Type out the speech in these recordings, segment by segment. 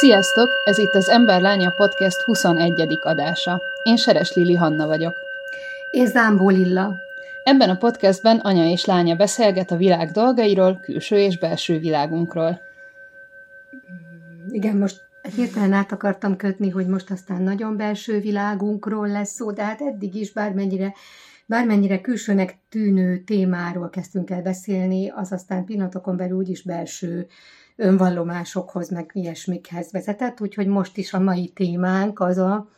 Sziasztok! Ez itt az Ember Lánya Podcast 21. adása. Én Seres Lili Hanna vagyok. Én Zámbó Lilla. Ebben a podcastben anya és lánya beszélget a világ dolgairól, külső és belső világunkról. Igen, most hirtelen át akartam kötni, hogy most aztán nagyon belső világunkról lesz szó, de hát eddig is bármennyire Bármennyire külsőnek tűnő témáról kezdtünk el beszélni, az aztán pillanatokon belül úgyis belső önvallomásokhoz, meg ilyesmikhez vezetett, úgyhogy most is a mai témánk az a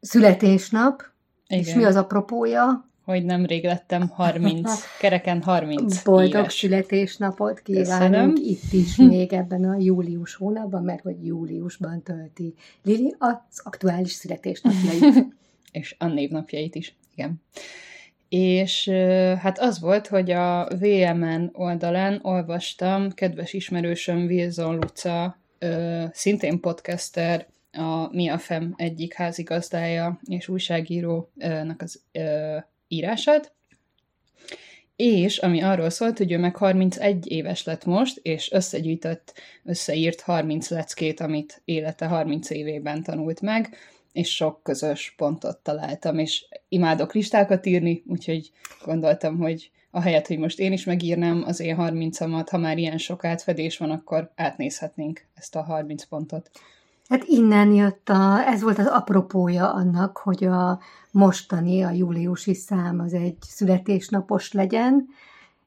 születésnap, Igen. és mi az apropója? Hogy nemrég lettem 30, kereken 30 Boldog éves. születésnapot kívánunk Köszönöm. itt is még ebben a július hónapban, mert hogy júliusban tölti Lili az aktuális születésnapjait. és a névnapjait is, igen és hát az volt, hogy a VMN oldalán olvastam kedves ismerősöm Wilson Luca, szintén podcaster, a Mi a Fem egyik házigazdája és újságírónak az írását, és ami arról szólt, hogy ő meg 31 éves lett most, és összegyűjtött, összeírt 30 leckét, amit élete 30 évében tanult meg, és sok közös pontot találtam, és imádok listákat írni, úgyhogy gondoltam, hogy ahelyett, hogy most én is megírnám az én 30-amat, ha már ilyen sok átfedés van, akkor átnézhetnénk ezt a 30 pontot. Hát innen jött a, ez volt az apropója annak, hogy a mostani, a júliusi szám az egy születésnapos legyen,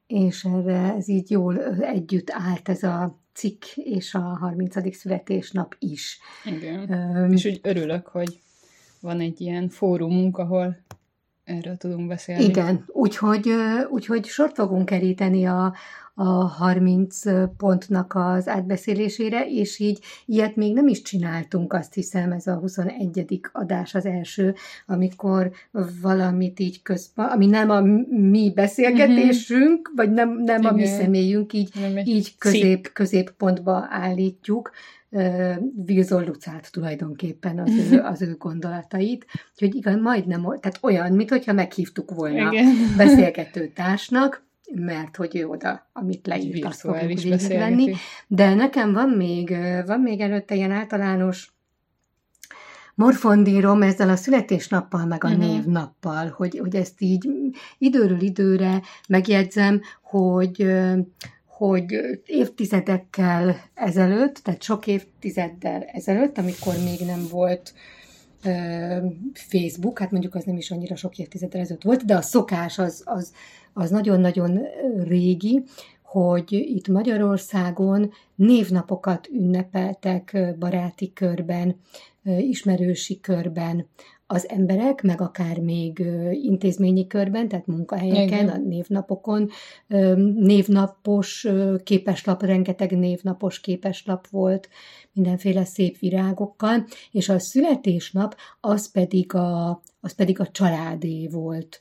és erre ez így jól együtt állt ez a cikk és a 30. születésnap is. Igen. Um, és úgy örülök, hogy van egy ilyen fórumunk, ahol erről tudunk beszélni. Igen, úgyhogy, úgyhogy sort fogunk keríteni a, a 30 pontnak az átbeszélésére, és így ilyet még nem is csináltunk, azt hiszem, ez a 21. adás az első, amikor valamit így közben, ami nem a mi beszélgetésünk, uh-huh. vagy nem, nem a mi személyünk, így, így közép, középpontba állítjuk, Wilson Lucát tulajdonképpen az ő, az ő gondolatait. Úgyhogy igen, majdnem, tehát olyan, mintha meghívtuk volna igen. beszélgető társnak, mert hogy ő oda, amit leírt, azt fogjuk végigvenni. De nekem van még, van még előtte ilyen általános morfondírom ezzel a születésnappal, meg a uh-huh. névnappal, hogy, hogy ezt így időről időre megjegyzem, hogy hogy évtizedekkel ezelőtt, tehát sok évtizeddel ezelőtt, amikor még nem volt Facebook, hát mondjuk az nem is annyira sok évtizeddel ezelőtt volt, de a szokás az, az, az nagyon-nagyon régi, hogy itt Magyarországon névnapokat ünnepeltek baráti körben, ismerősi körben, az emberek, meg akár még intézményi körben, tehát munkahelyeken, Igen. a névnapokon, névnapos képeslap, rengeteg névnapos képeslap volt, mindenféle szép virágokkal, és a születésnap az pedig a, az pedig a családé volt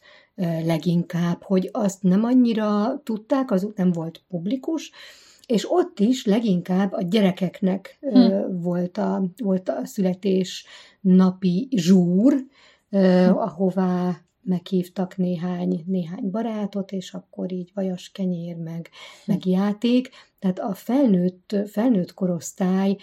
leginkább, hogy azt nem annyira tudták, az nem volt publikus, és ott is leginkább a gyerekeknek hm. volt, a, volt a születés napi zsúr, hm. ahová meghívtak néhány, néhány barátot, és akkor így vajas kenyér, meg, meg játék. Tehát a felnőtt, felnőtt korosztály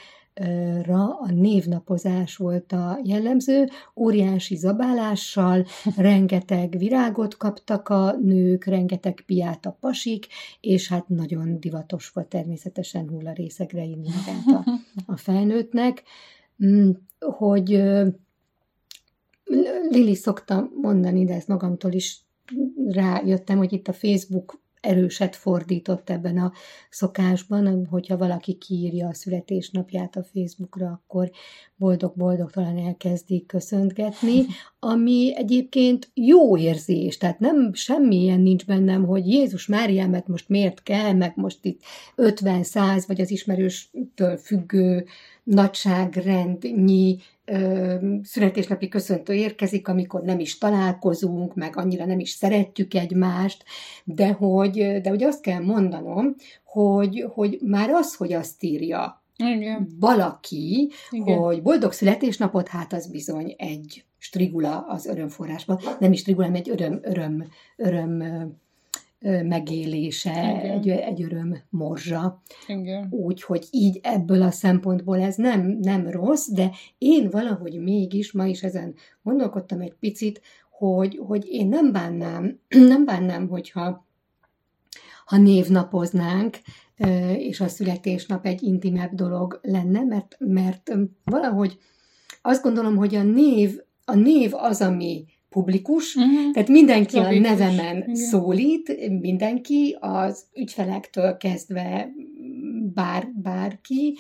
ra a névnapozás volt a jellemző, óriási zabálással, rengeteg virágot kaptak a nők, rengeteg piát a pasik, és hát nagyon divatos volt természetesen hullarészegre inni magát a, a felnőttnek, mm, hogy Lili szokta mondani, de ezt magamtól is rájöttem, hogy itt a Facebook erőset fordított ebben a szokásban, hogyha valaki kiírja a születésnapját a Facebookra, akkor boldog-boldog talán elkezdik köszöntgetni, ami egyébként jó érzés, tehát nem semmilyen nincs bennem, hogy Jézus Máriámet most miért kell, meg most itt 50-100 vagy az ismerőstől függő nagyságrendnyi születésnapi köszöntő érkezik, amikor nem is találkozunk, meg annyira nem is szeretjük egymást, de hogy, de hogy azt kell mondanom, hogy, hogy már az, hogy azt írja Igen. valaki, Igen. hogy boldog születésnapot, hát az bizony egy strigula az örömforrásban. Nem is strigula, hanem egy öröm, öröm, öröm megélése, egy, egy öröm morzsa. Úgyhogy így ebből a szempontból ez nem, nem rossz, de én valahogy mégis, ma is ezen gondolkodtam egy picit, hogy, hogy én nem bánnám, nem bánnám, hogyha ha névnapoznánk, és a születésnap egy intimebb dolog lenne, mert, mert valahogy azt gondolom, hogy a név, a név az, ami publikus, uh-huh. tehát mindenki Logikus. a nevemen Igen. szólít, mindenki, az ügyfelektől kezdve bár, bárki,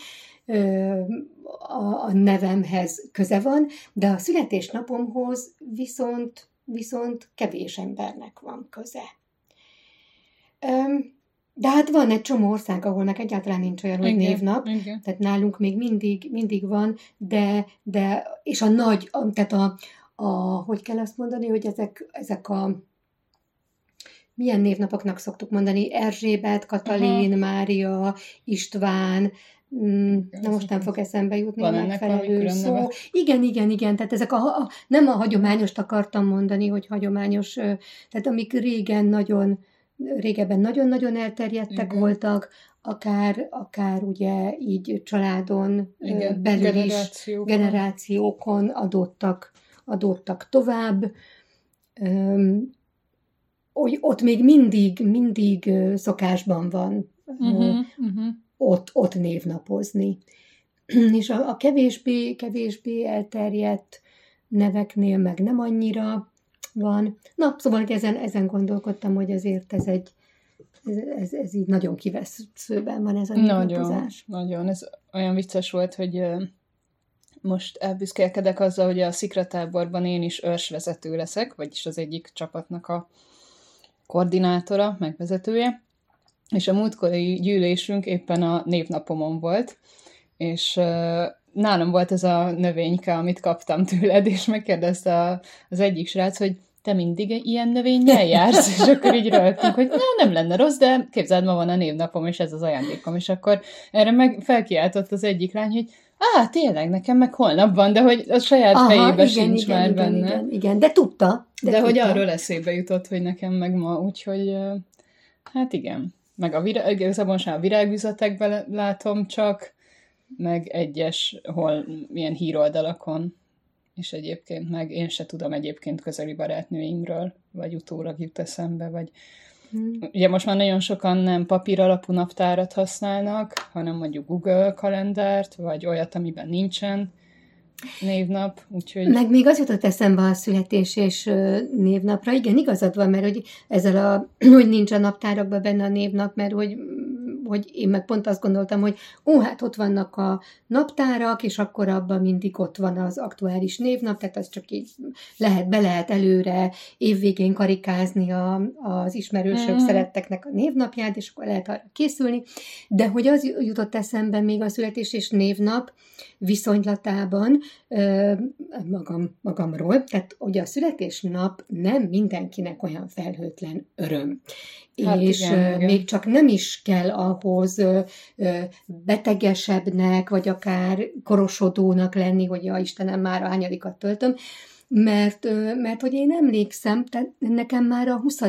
a, a nevemhez köze van, de a születésnapomhoz viszont, viszont kevés embernek van köze. De hát van egy csomó ország, ahol egyáltalán nincs olyan, hogy igen, névnap, igen. tehát nálunk még mindig, mindig van, de, de és a nagy, tehát a, a, hogy kell azt mondani, hogy ezek, ezek a milyen névnapoknak szoktuk mondani? Erzsébet, Katalin, Aha. Mária, István, mm, Na most nem fog eszembe jutni Van a megfelelő szó. Neve? Igen, igen, igen. Tehát ezek a, a, nem a hagyományost akartam mondani, hogy hagyományos, tehát amik régen nagyon, régebben nagyon-nagyon elterjedtek igen. voltak, akár, akár ugye így családon igen, belül is generációkon adottak adottak tovább, hogy ott még mindig, mindig szokásban van uh-huh, uh-huh. Ott, ott névnapozni. És a, a kevésbé, kevésbé elterjedt neveknél meg nem annyira van. Na, szóval ezen, ezen gondolkodtam, hogy azért ez egy, ez, ez, ez így nagyon kiveszőben van ez a Nagyon, nagyon. Ez olyan vicces volt, hogy most elbüszkélkedek azzal, hogy a szikratáborban én is őrsvezető leszek, vagyis az egyik csapatnak a koordinátora, megvezetője, és a múltkori gyűlésünk éppen a névnapomon volt, és nálam volt ez a növényke, amit kaptam tőled, és megkérdezte az egyik srác, hogy te mindig ilyen növényel jársz? És akkor így rögtünk, hogy na, nem lenne rossz, de képzeld, ma van a névnapom, és ez az ajándékom. És akkor erre meg felkiáltott az egyik lány, hogy Á, tényleg, nekem meg holnap van, de hogy a saját Aha, fejébe igen, sincs igen, már igen, benne. Igen, igen, de tudta. De, de tudta. hogy arról eszébe jutott, hogy nekem meg ma, úgyhogy hát igen. Meg a virág, igazából a virágüzetekben látom csak, meg egyes, hol milyen híroldalakon, és egyébként meg én se tudom egyébként közeli barátnőimről, vagy utólag jut eszembe, vagy Hmm. Ugye most már nagyon sokan nem papír alapú naptárat használnak, hanem mondjuk Google kalendárt, vagy olyat, amiben nincsen névnap, úgyhogy... Meg még az jutott eszembe a születés és névnapra. Igen, igazad van, mert hogy ezzel a, hogy nincs a naptárakban benne a névnap, mert hogy hogy én meg pont azt gondoltam, hogy ó, hát ott vannak a naptárak, és akkor abban mindig ott van az aktuális névnap, tehát az csak így lehet, be lehet előre évvégén karikázni a, az ismerősök, mm. szeretteknek a névnapját, és akkor lehet arra készülni, de hogy az jutott eszembe még a születés és névnap viszonylatában magam, magamról, tehát hogy a születésnap nem mindenkinek olyan felhőtlen öröm. Hát és igen, igen. még csak nem is kell ahhoz betegesebbnek, vagy akár korosodónak lenni, hogy ja Istenem, már a hányadikat töltöm, mert, mert hogy én emlékszem, tehát nekem már a 20.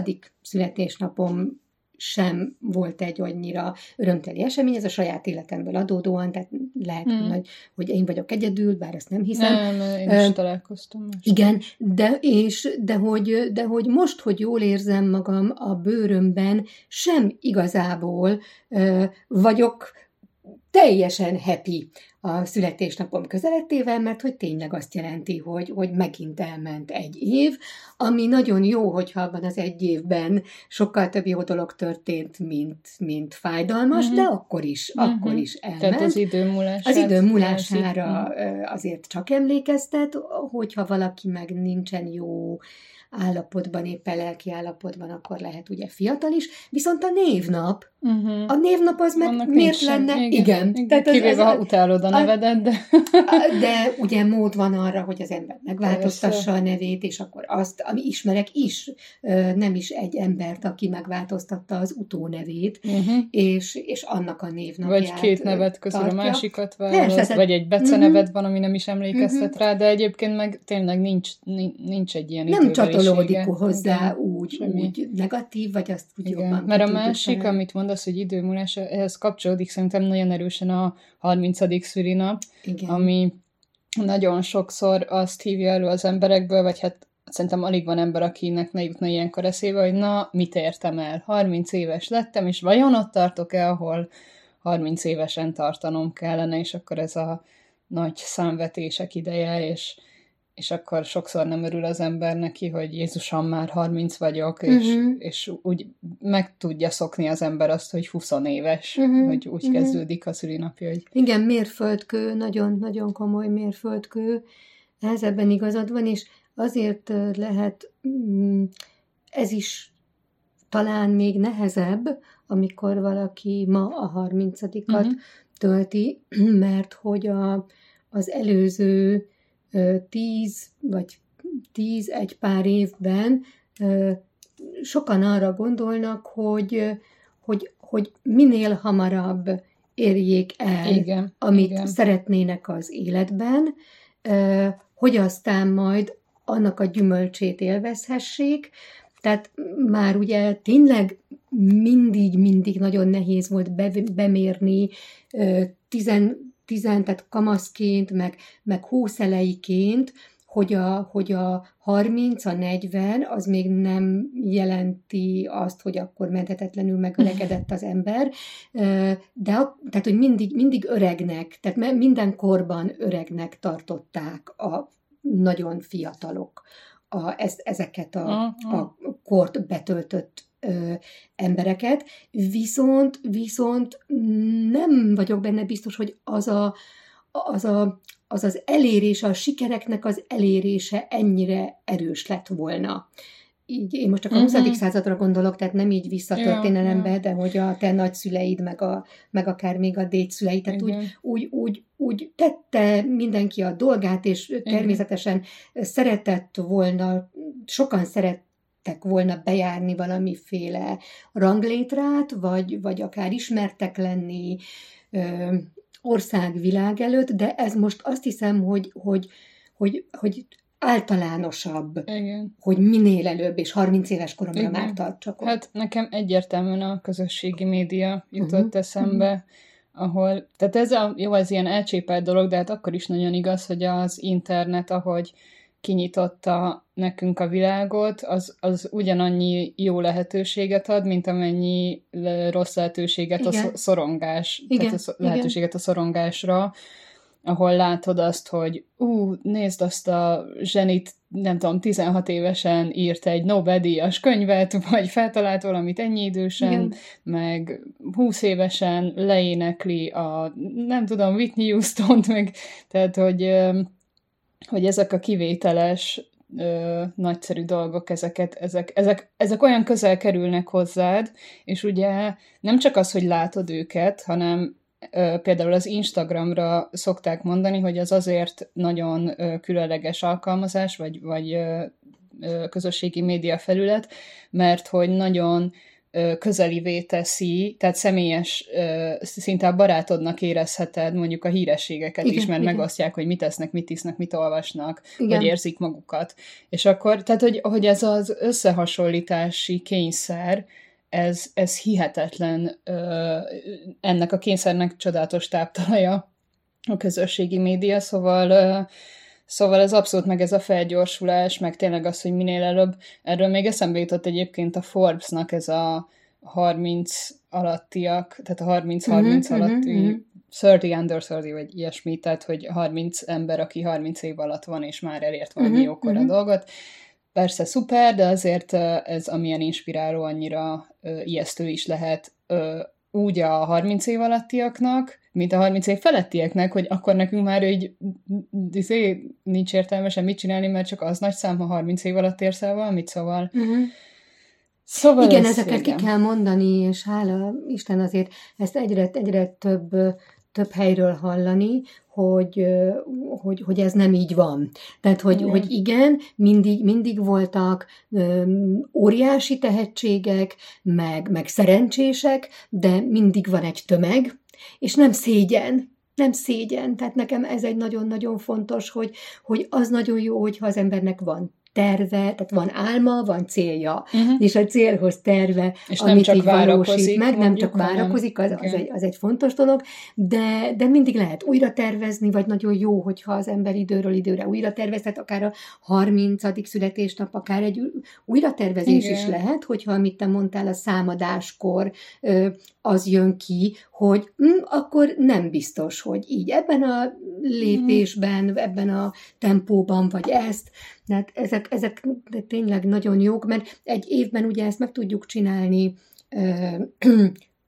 születésnapom sem volt egy annyira örömteli esemény, ez a saját életemből adódóan, tehát lehet, hmm. hogy, hogy én vagyok egyedül, bár ezt nem hiszem. Nem, én is uh, találkoztam. Most. Igen, de, és, de, hogy, de hogy most, hogy jól érzem magam a bőrömben, sem igazából uh, vagyok teljesen happy a születésnapom közelettével, mert hogy tényleg azt jelenti, hogy, hogy megint elment egy év, ami nagyon jó, hogyha abban az egy évben sokkal több jó dolog történt, mint, mint fájdalmas, uh-huh. de akkor is, uh-huh. akkor is elment. Tehát az idő múlására. Az idő múlására azért csak emlékeztet, hogyha valaki meg nincsen jó állapotban, éppen lelki állapotban, akkor lehet ugye fiatal is, viszont a névnap, uh-huh. a névnap az meg Annak miért lenne? Sem. Igen. igen. igen. Tehát Kivéve, ez, ha utálod a nevedet, de... de ugye mód van arra, hogy az ember megváltoztassa a nevét, és akkor azt, ami ismerek is, nem is egy embert, aki megváltoztatta az utónevét, uh-huh. és, és annak a névnapját Vagy két nevet közül tartja. a másikat választ, vagy egy beceneved uh-huh. van, ami nem is emlékeztet uh-huh. rá, de egyébként meg tényleg nincs, nincs egy ilyen Nem csatolódik hozzá Igen. úgy úgy, úgy negatív, vagy azt úgy Igen, jobban Mert a másik, fel. amit mondasz, hogy időmúlás, ehhez kapcsolódik szerintem nagyon erősen a 30. szülinap, Igen. ami nagyon sokszor azt hívja elő az emberekből, vagy hát szerintem alig van ember, akinek ne jutna ilyenkor eszébe, hogy na, mit értem el? 30 éves lettem, és vajon ott tartok-e, ahol 30 évesen tartanom kellene, és akkor ez a nagy számvetések ideje, és, és akkor sokszor nem örül az ember neki, hogy Jézusom, már 30 vagyok, és, uh-huh. és úgy meg tudja szokni az ember azt, hogy 20 éves, uh-huh. hogy úgy uh-huh. kezdődik a szülinapja. Hogy... Igen, mérföldkő, nagyon-nagyon komoly mérföldkő, ez ebben igazad van, és azért lehet mm, ez is talán még nehezebb, amikor valaki ma a harmincadikat uh-huh. tölti, mert hogy a, az előző tíz vagy tíz egy pár évben sokan arra gondolnak, hogy, hogy, hogy minél hamarabb érjék el, igen, amit igen. szeretnének az életben, hogy aztán majd annak a gyümölcsét élvezhessék. Tehát már ugye tényleg mindig, mindig nagyon nehéz volt bemérni tizen, tizen, tehát kamaszként, meg, meg húszelejként, hogy a, hogy a 30, a 40 az még nem jelenti azt, hogy akkor menthetetlenül megöregedett az ember, de tehát, hogy mindig, mindig öregnek, tehát minden korban öregnek tartották a nagyon fiatalok a, ez, ezeket a, a kort betöltött ö, embereket, viszont, viszont nem vagyok benne biztos, hogy az a, az, a, az az elérése, a sikereknek az elérése ennyire erős lett volna így én most csak a 20. Uh-huh. Mhm. századra gondolok, tehát nem így visszatörténelembe, ja, ja. de hogy a te nagyszüleid, meg, a, meg akár még a dédszüleid, tehát úgy, úgy, úgy, úgy tette mindenki a dolgát, és Igen. természetesen szeretett volna, sokan szerettek volna bejárni valamiféle ranglétrát, vagy, vagy akár ismertek lenni ö, ország világ előtt, de ez most azt hiszem, hogy, hogy, hogy, hogy általánosabb, Igen. hogy minél előbb, és 30 éves koromra Igen. már tartsak Hát nekem egyértelműen a közösségi média jutott uh-huh. eszembe, uh-huh. ahol, tehát ez a, jó, ez ilyen elcsépelt dolog, de hát akkor is nagyon igaz, hogy az internet, ahogy kinyitotta nekünk a világot, az, az ugyanannyi jó lehetőséget ad, mint amennyi rossz lehetőséget Igen. a szorongás, Igen. tehát a lehetőséget Igen. a szorongásra, ahol látod azt, hogy ú, nézd azt a zsenit, nem tudom, 16 évesen írt egy Nobel-díjas könyvet, vagy feltalált valamit ennyi idősen, Igen. meg 20 évesen leénekli a, nem tudom, Whitney Houston-t, meg, tehát, hogy, hogy ezek a kivételes ö, nagyszerű dolgok, ezeket, ezek, ezek, ezek olyan közel kerülnek hozzád, és ugye nem csak az, hogy látod őket, hanem például az Instagramra szokták mondani, hogy az azért nagyon különleges alkalmazás, vagy, vagy közösségi média felület, mert hogy nagyon közelivé teszi, tehát személyes, szinte a barátodnak érezheted mondjuk a hírességeket igen, is, mert igen. megosztják, hogy mit tesznek, mit isznak, mit olvasnak, igen. hogy érzik magukat. És akkor, tehát hogy, hogy ez az összehasonlítási kényszer, ez, ez hihetetlen, ennek a kényszernek csodálatos táptalaja a közösségi média, szóval Szóval ez abszolút meg ez a felgyorsulás, meg tényleg az, hogy minél előbb. Erről még eszembe jutott egyébként a Forbes-nak ez a 30 alattiak, tehát a 30-30 uh-huh, mhm, alatti, uh-huh, uh-huh. 30 under 30, vagy ilyesmi, tehát hogy 30 ember, aki 30 év alatt van, és már elért valami uh-huh, jókora uh-huh. dolgot, persze szuper, de azért ez amilyen inspiráló, annyira ijesztő is lehet úgy a 30 év alattiaknak, mint a 30 év felettieknek, hogy akkor nekünk már így izé, nincs értelme mit csinálni, mert csak az nagy szám, ha 30 év alatt érsz el valamit, szóval... Uh-huh. Szóval igen, ezeket igen. ki kell mondani, és hála Isten azért ezt egyre, egyre több, több helyről hallani, hogy, hogy, hogy ez nem így van. Tehát, hogy igen, hogy igen mindig, mindig voltak óriási tehetségek, meg, meg szerencsések, de mindig van egy tömeg, és nem szégyen, nem szégyen. Tehát nekem ez egy nagyon-nagyon fontos, hogy, hogy az nagyon jó, hogyha az embernek van terve, tehát van álma, van célja, uh-huh. és a célhoz terve, és amit nem csak így valósít meg, nem csak várakozik, az, az, egy, az egy fontos dolog, de, de mindig lehet újra tervezni, vagy nagyon jó, hogyha az ember időről időre újra tervez, tehát akár a 30. születésnap, akár egy újratervezés Igen. is lehet, hogyha, amit te mondtál, a számadáskor az jön ki, hogy hm, akkor nem biztos, hogy így ebben a lépésben, ebben a tempóban, vagy ezt, tehát ezek, ezek tényleg nagyon jók, mert egy évben ugye ezt meg tudjuk csinálni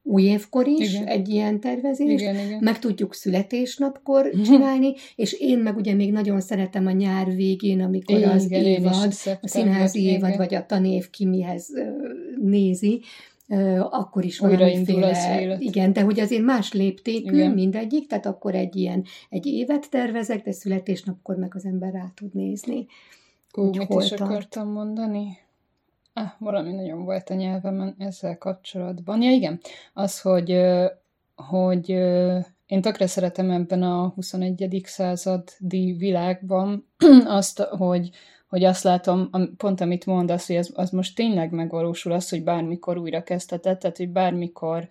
új évkor is, igen. egy ilyen tervezés, igen, igen. meg tudjuk születésnapkor uh-huh. csinálni, és én meg ugye még nagyon szeretem a nyár végén, amikor igen, az évad, a színházi igen. évad, vagy a tanév ki mihez nézi, akkor is valamiféle, igen, de hogy azért más léptékű igen. mindegyik, tehát akkor egy ilyen, egy évet tervezek, de születésnapkor meg az ember rá tud nézni. Ú, mit is tart. akartam mondani? Ah, valami nagyon volt a nyelvemen ezzel kapcsolatban. Ja, igen, az, hogy, hogy én tökre szeretem ebben a 21. századi világban azt, hogy, hogy azt látom, pont amit mondasz, hogy az, az most tényleg megvalósul az, hogy bármikor újra kezdheted, tehát hogy bármikor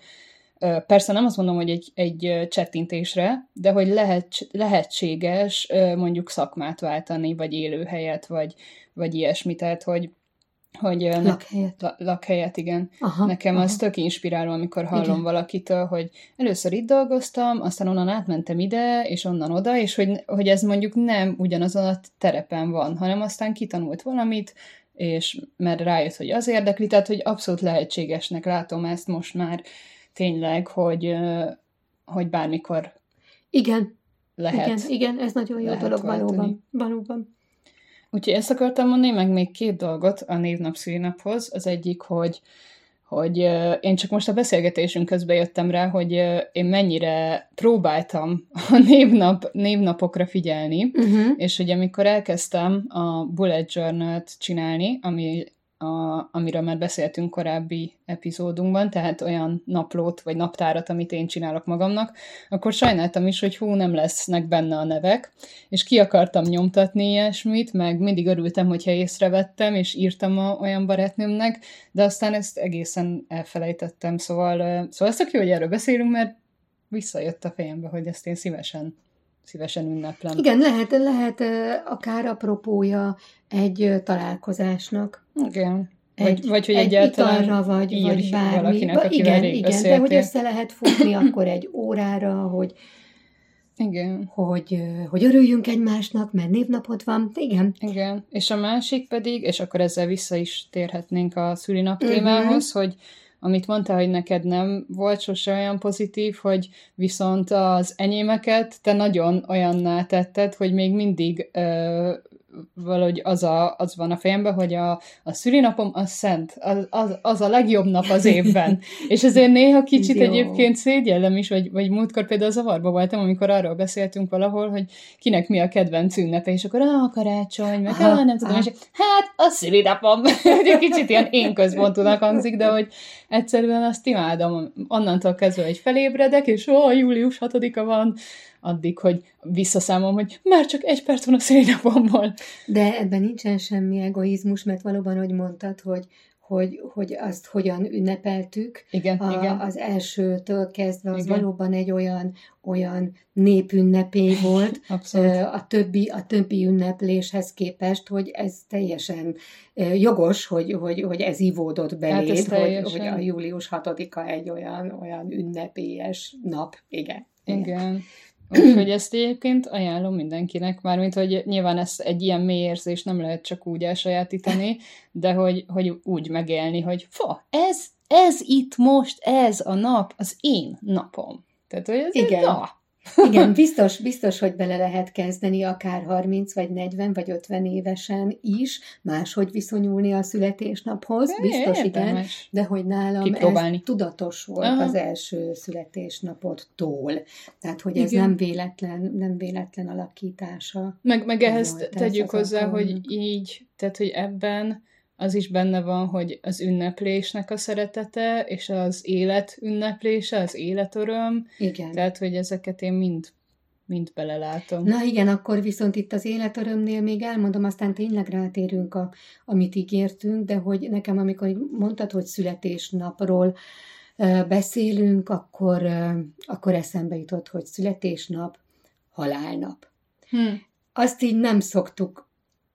Persze nem azt mondom, hogy egy, egy csettintésre, de hogy lehet, lehetséges mondjuk szakmát váltani, vagy élőhelyet, vagy, vagy ilyesmi, tehát hogy hogy lakhelyet. La, lakhelyet, igen. Aha, Nekem aha. az tök inspiráló, amikor hallom igen. valakitől, hogy először itt dolgoztam, aztán onnan átmentem ide, és onnan oda, és hogy, hogy ez mondjuk nem ugyanazon a terepen van, hanem aztán kitanult valamit, és mert rájött, hogy az érdekli, tehát hogy abszolút lehetségesnek látom ezt most már tényleg, hogy, hogy bármikor igen. lehet. Igen, igen, ez nagyon jó dolog valóban. valóban. Úgyhogy ezt akartam mondani, meg még két dolgot a névnap szülinaphoz. Az egyik, hogy hogy én csak most a beszélgetésünk közben jöttem rá, hogy én mennyire próbáltam a névnap, névnapokra figyelni, uh-huh. és hogy amikor elkezdtem a bullet journal-t csinálni, ami a, amiről már beszéltünk korábbi epizódunkban, tehát olyan naplót vagy naptárat, amit én csinálok magamnak, akkor sajnáltam is, hogy hú, nem lesznek benne a nevek, és ki akartam nyomtatni ilyesmit, meg mindig örültem, hogyha észrevettem, és írtam a, olyan barátnőmnek, de aztán ezt egészen elfelejtettem, szóval, szóval ezt a jó, hogy erről beszélünk, mert visszajött a fejembe, hogy ezt én szívesen szívesen ünneplem. Igen, lehet, lehet akár apropója egy találkozásnak. Igen. Egy, vagy, vagy hogy egy egyáltalán italra, vagy, vagy bármi. Valakinek, igen, igen, beszéltél. de hogy össze lehet futni akkor egy órára, hogy igen. Hogy, hogy örüljünk egymásnak, mert névnapod van. Igen. Igen. És a másik pedig, és akkor ezzel vissza is térhetnénk a szülinap uh-huh. témához, hogy amit mondta, hogy neked nem volt sose olyan pozitív, hogy viszont az enyémeket te nagyon olyanná tetted, hogy még mindig ö, valahogy az, a, az van a fejemben, hogy a, a szülinapom az szent, az, az, az a legjobb nap az évben. és ezért néha kicsit Jó. egyébként szégyellem is, vagy, vagy múltkor például zavarba voltam, amikor arról beszéltünk valahol, hogy kinek mi a kedvenc ünnepe, és akkor a karácsony, meg ah, nem tudom, és hát a szülinapom. egy kicsit ilyen én központúnak hangzik, de hogy egyszerűen azt imádom. Onnantól kezdve, hogy felébredek, és ó, július 6-a van, addig, hogy visszaszámolom, hogy már csak egy perc van a szélinapomból. De ebben nincsen semmi egoizmus, mert valóban, hogy mondtad, hogy, hogy, hogy azt hogyan ünnepeltük. Igen, a, igen. Az elsőtől kezdve az igen. valóban egy olyan, olyan népünnepé volt a többi, a többi ünnepléshez képest, hogy ez teljesen jogos, hogy, hogy, hogy ez ivódott beléd, hát hogy, hogy a július 6-a egy olyan, olyan ünnepélyes nap. Igen. Igen. igen. Úgyhogy ezt egyébként ajánlom mindenkinek, mármint, hogy nyilván ez egy ilyen mély érzés nem lehet csak úgy elsajátítani, de hogy, hogy úgy megélni, hogy fa, ez, ez itt most, ez a nap, az én napom. Tehát, hogy ez Igen. Na, igen, biztos, biztos, hogy bele lehet kezdeni akár 30 vagy 40 vagy 50 évesen is, máshogy viszonyulni a születésnaphoz, biztos igen, de hogy nálam Kipróbálni. ez tudatos volt Aha. az első születésnapodtól. Tehát, hogy ez igen. nem véletlen, nem véletlen alakítása. Meg, meg ehhez tegyük hozzá, hogy így, tehát, hogy ebben az is benne van, hogy az ünneplésnek a szeretete, és az élet ünneplése, az életöröm. Igen. Tehát, hogy ezeket én mind mint belelátom. Na igen, akkor viszont itt az életörömnél még elmondom, aztán tényleg rátérünk, a, amit ígértünk, de hogy nekem, amikor mondtad, hogy születésnapról beszélünk, akkor, akkor eszembe jutott, hogy születésnap, halálnap. Hmm. Azt így nem szoktuk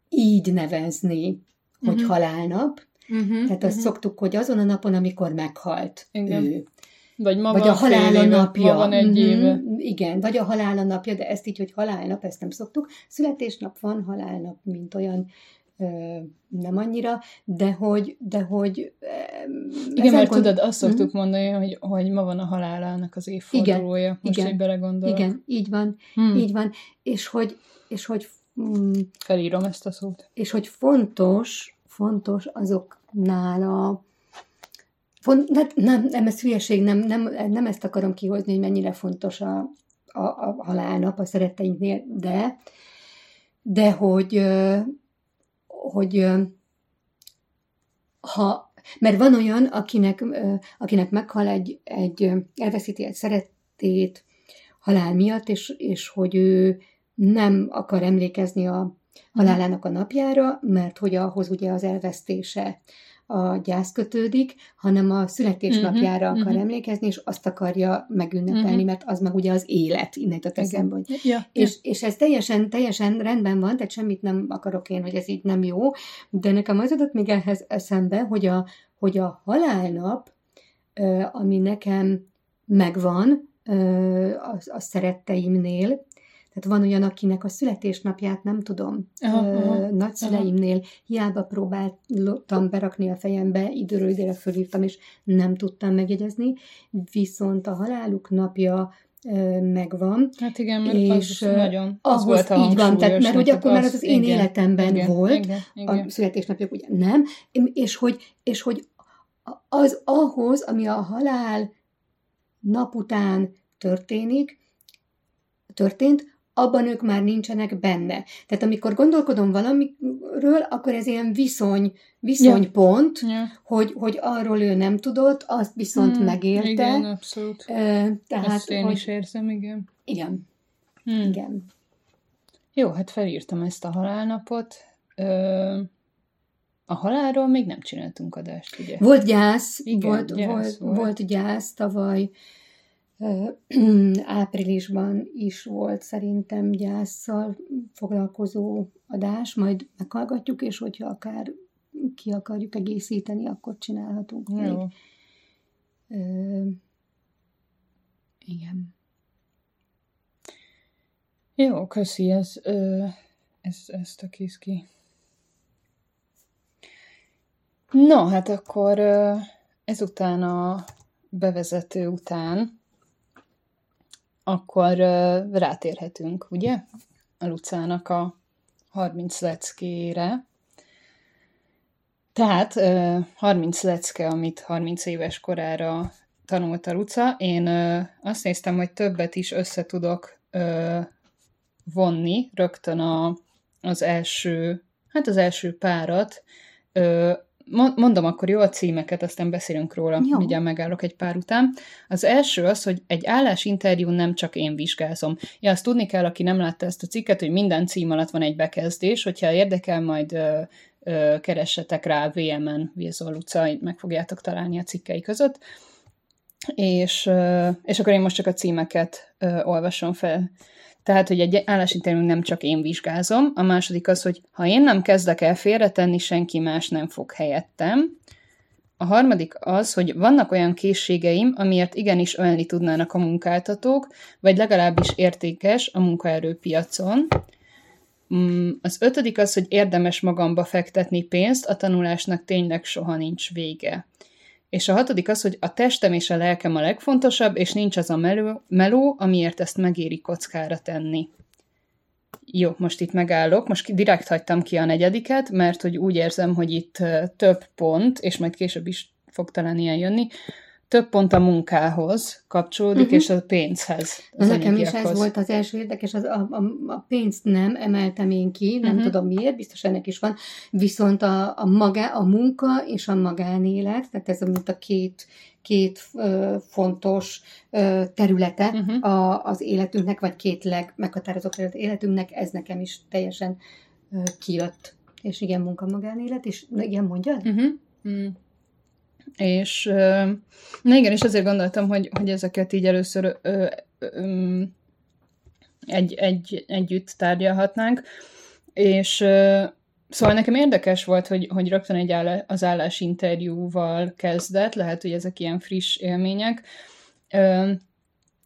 így nevezni, hogy uh-huh. halálnap. Uh-huh. Tehát azt uh-huh. szoktuk, hogy azon a napon, amikor meghalt Igen. ő. Vagy ma vagy a halála napja. Ma van egy mm-hmm. éve. Igen, vagy a halála napja, de ezt így, hogy halálnap, ezt nem szoktuk. Születésnap van, halálnap, mint olyan nem annyira, de hogy, de hogy igen, mert gond... tudod, azt szoktuk mm. mondani, hogy, hogy ma van a halálának az évfordulója, igen, most igen, így belegondolok. Igen, így van, hmm. így van, és hogy, és hogy mm, felírom ezt a szót. És hogy fontos, fontos azoknál a font, nem, nem, nem, ez hülyeség, nem, nem, nem ezt akarom kihozni, hogy mennyire fontos a, a, a halálnap a szeretteinknél, de, de hogy, hogy ha, mert van olyan, akinek, akinek meghal egy, egy elveszíti egy szeretét halál miatt, és, és hogy ő nem akar emlékezni a halálának a napjára, mert hogy ahhoz ugye az elvesztése a gyász kötődik, hanem a születésnapjára uh-huh, akar uh-huh. emlékezni, és azt akarja megünnepelni, uh-huh. mert az meg ugye az élet, innen a eszembe. Hogy... Ja, és, ja. és ez teljesen, teljesen rendben van, tehát semmit nem akarok én, hogy ez így nem jó, de nekem az adott még ehhez eszembe, hogy a, hogy a halálnap, ami nekem megvan, a, a szeretteimnél, tehát van olyan, akinek a születésnapját nem tudom. Aha, aha, Nagyszüleimnél aha. hiába próbáltam berakni a fejembe, időről időre fölírtam, és nem tudtam megjegyezni, viszont a haláluk napja megvan. Hát igen, mert és az nagyon, az ahhoz volt a így van, tehát, mert hogy akkor már az az én igen, életemben igen, volt, igen, igen. a születésnapjuk ugye nem, és hogy, és hogy az ahhoz, ami a halál nap után történik, történt, abban ők már nincsenek benne. Tehát amikor gondolkodom valamiről, akkor ez ilyen viszony, viszonypont, ja. ja. Hogy, hogy arról ő nem tudott, azt viszont hmm, megélte. Igen, abszolút. Tehát, Ezt én hogy, is érzem, igen. Igen. Hmm. Igen. Jó, hát felírtam ezt a halálnapot. Ö, a halálról még nem csináltunk adást, ugye? Volt gyász, igen, volt, gyász volt, volt. volt gyász tavaly áprilisban is volt szerintem gyászsal foglalkozó adás, majd meghallgatjuk, és hogyha akár ki akarjuk egészíteni, akkor csinálhatunk Jó. még. Ö, igen. Jó, köszi, ez, ö, ez, ez tök ki. No, hát akkor ezután a bevezető után akkor rátérhetünk, ugye? A Lucának a 30 leckére. Tehát 30 lecke, amit 30 éves korára tanult a Luca. Én azt néztem, hogy többet is össze tudok vonni rögtön a, az első, hát az első párat, mondom akkor jó a címeket, aztán beszélünk róla, jó. mindjárt megállok egy pár után. Az első az, hogy egy állásinterjú nem csak én vizsgázom. Ja, azt tudni kell, aki nem látta ezt a cikket, hogy minden cím alatt van egy bekezdés, hogyha érdekel, majd ö, ö, keressetek rá VMN, Vilzol Luca, meg fogjátok találni a cikkei között. És, ö, és akkor én most csak a címeket ö, olvasom fel. Tehát, hogy egy állásinterjú nem csak én vizsgázom. A második az, hogy ha én nem kezdek el félretenni, senki más nem fog helyettem. A harmadik az, hogy vannak olyan készségeim, amiért igenis ölni tudnának a munkáltatók, vagy legalábbis értékes a munkaerőpiacon. Mm, az ötödik az, hogy érdemes magamba fektetni pénzt, a tanulásnak tényleg soha nincs vége. És a hatodik az, hogy a testem és a lelkem a legfontosabb, és nincs az a meló, meló amiért ezt megéri kockára tenni. Jó, most itt megállok, most direkt hagytam ki a negyediket, mert hogy úgy érzem, hogy itt több pont, és majd később is fog talán ilyen jönni, több pont a munkához kapcsolódik, uh-huh. és a pénzhez. Az nekem is ez volt az első érdekes, az a, a, a pénzt nem emeltem én ki, nem uh-huh. tudom miért, biztos ennek is van, viszont a, a, magá, a munka és a magánélet, tehát ez mint a két, két ö, fontos ö, területe uh-huh. a, az életünknek, vagy két legmeghatározó terület életünknek, ez nekem is teljesen ö, kijött. És igen, munka magánélet, és igen, mondjad? Uh-huh. Mm. És na igen, és azért gondoltam, hogy, hogy ezeket így először ö, ö, egy, egy, együtt tárgyalhatnánk, és szóval nekem érdekes volt, hogy, hogy rögtön egy állá, az állásinterjúval kezdett, lehet, hogy ezek ilyen friss élmények, ö,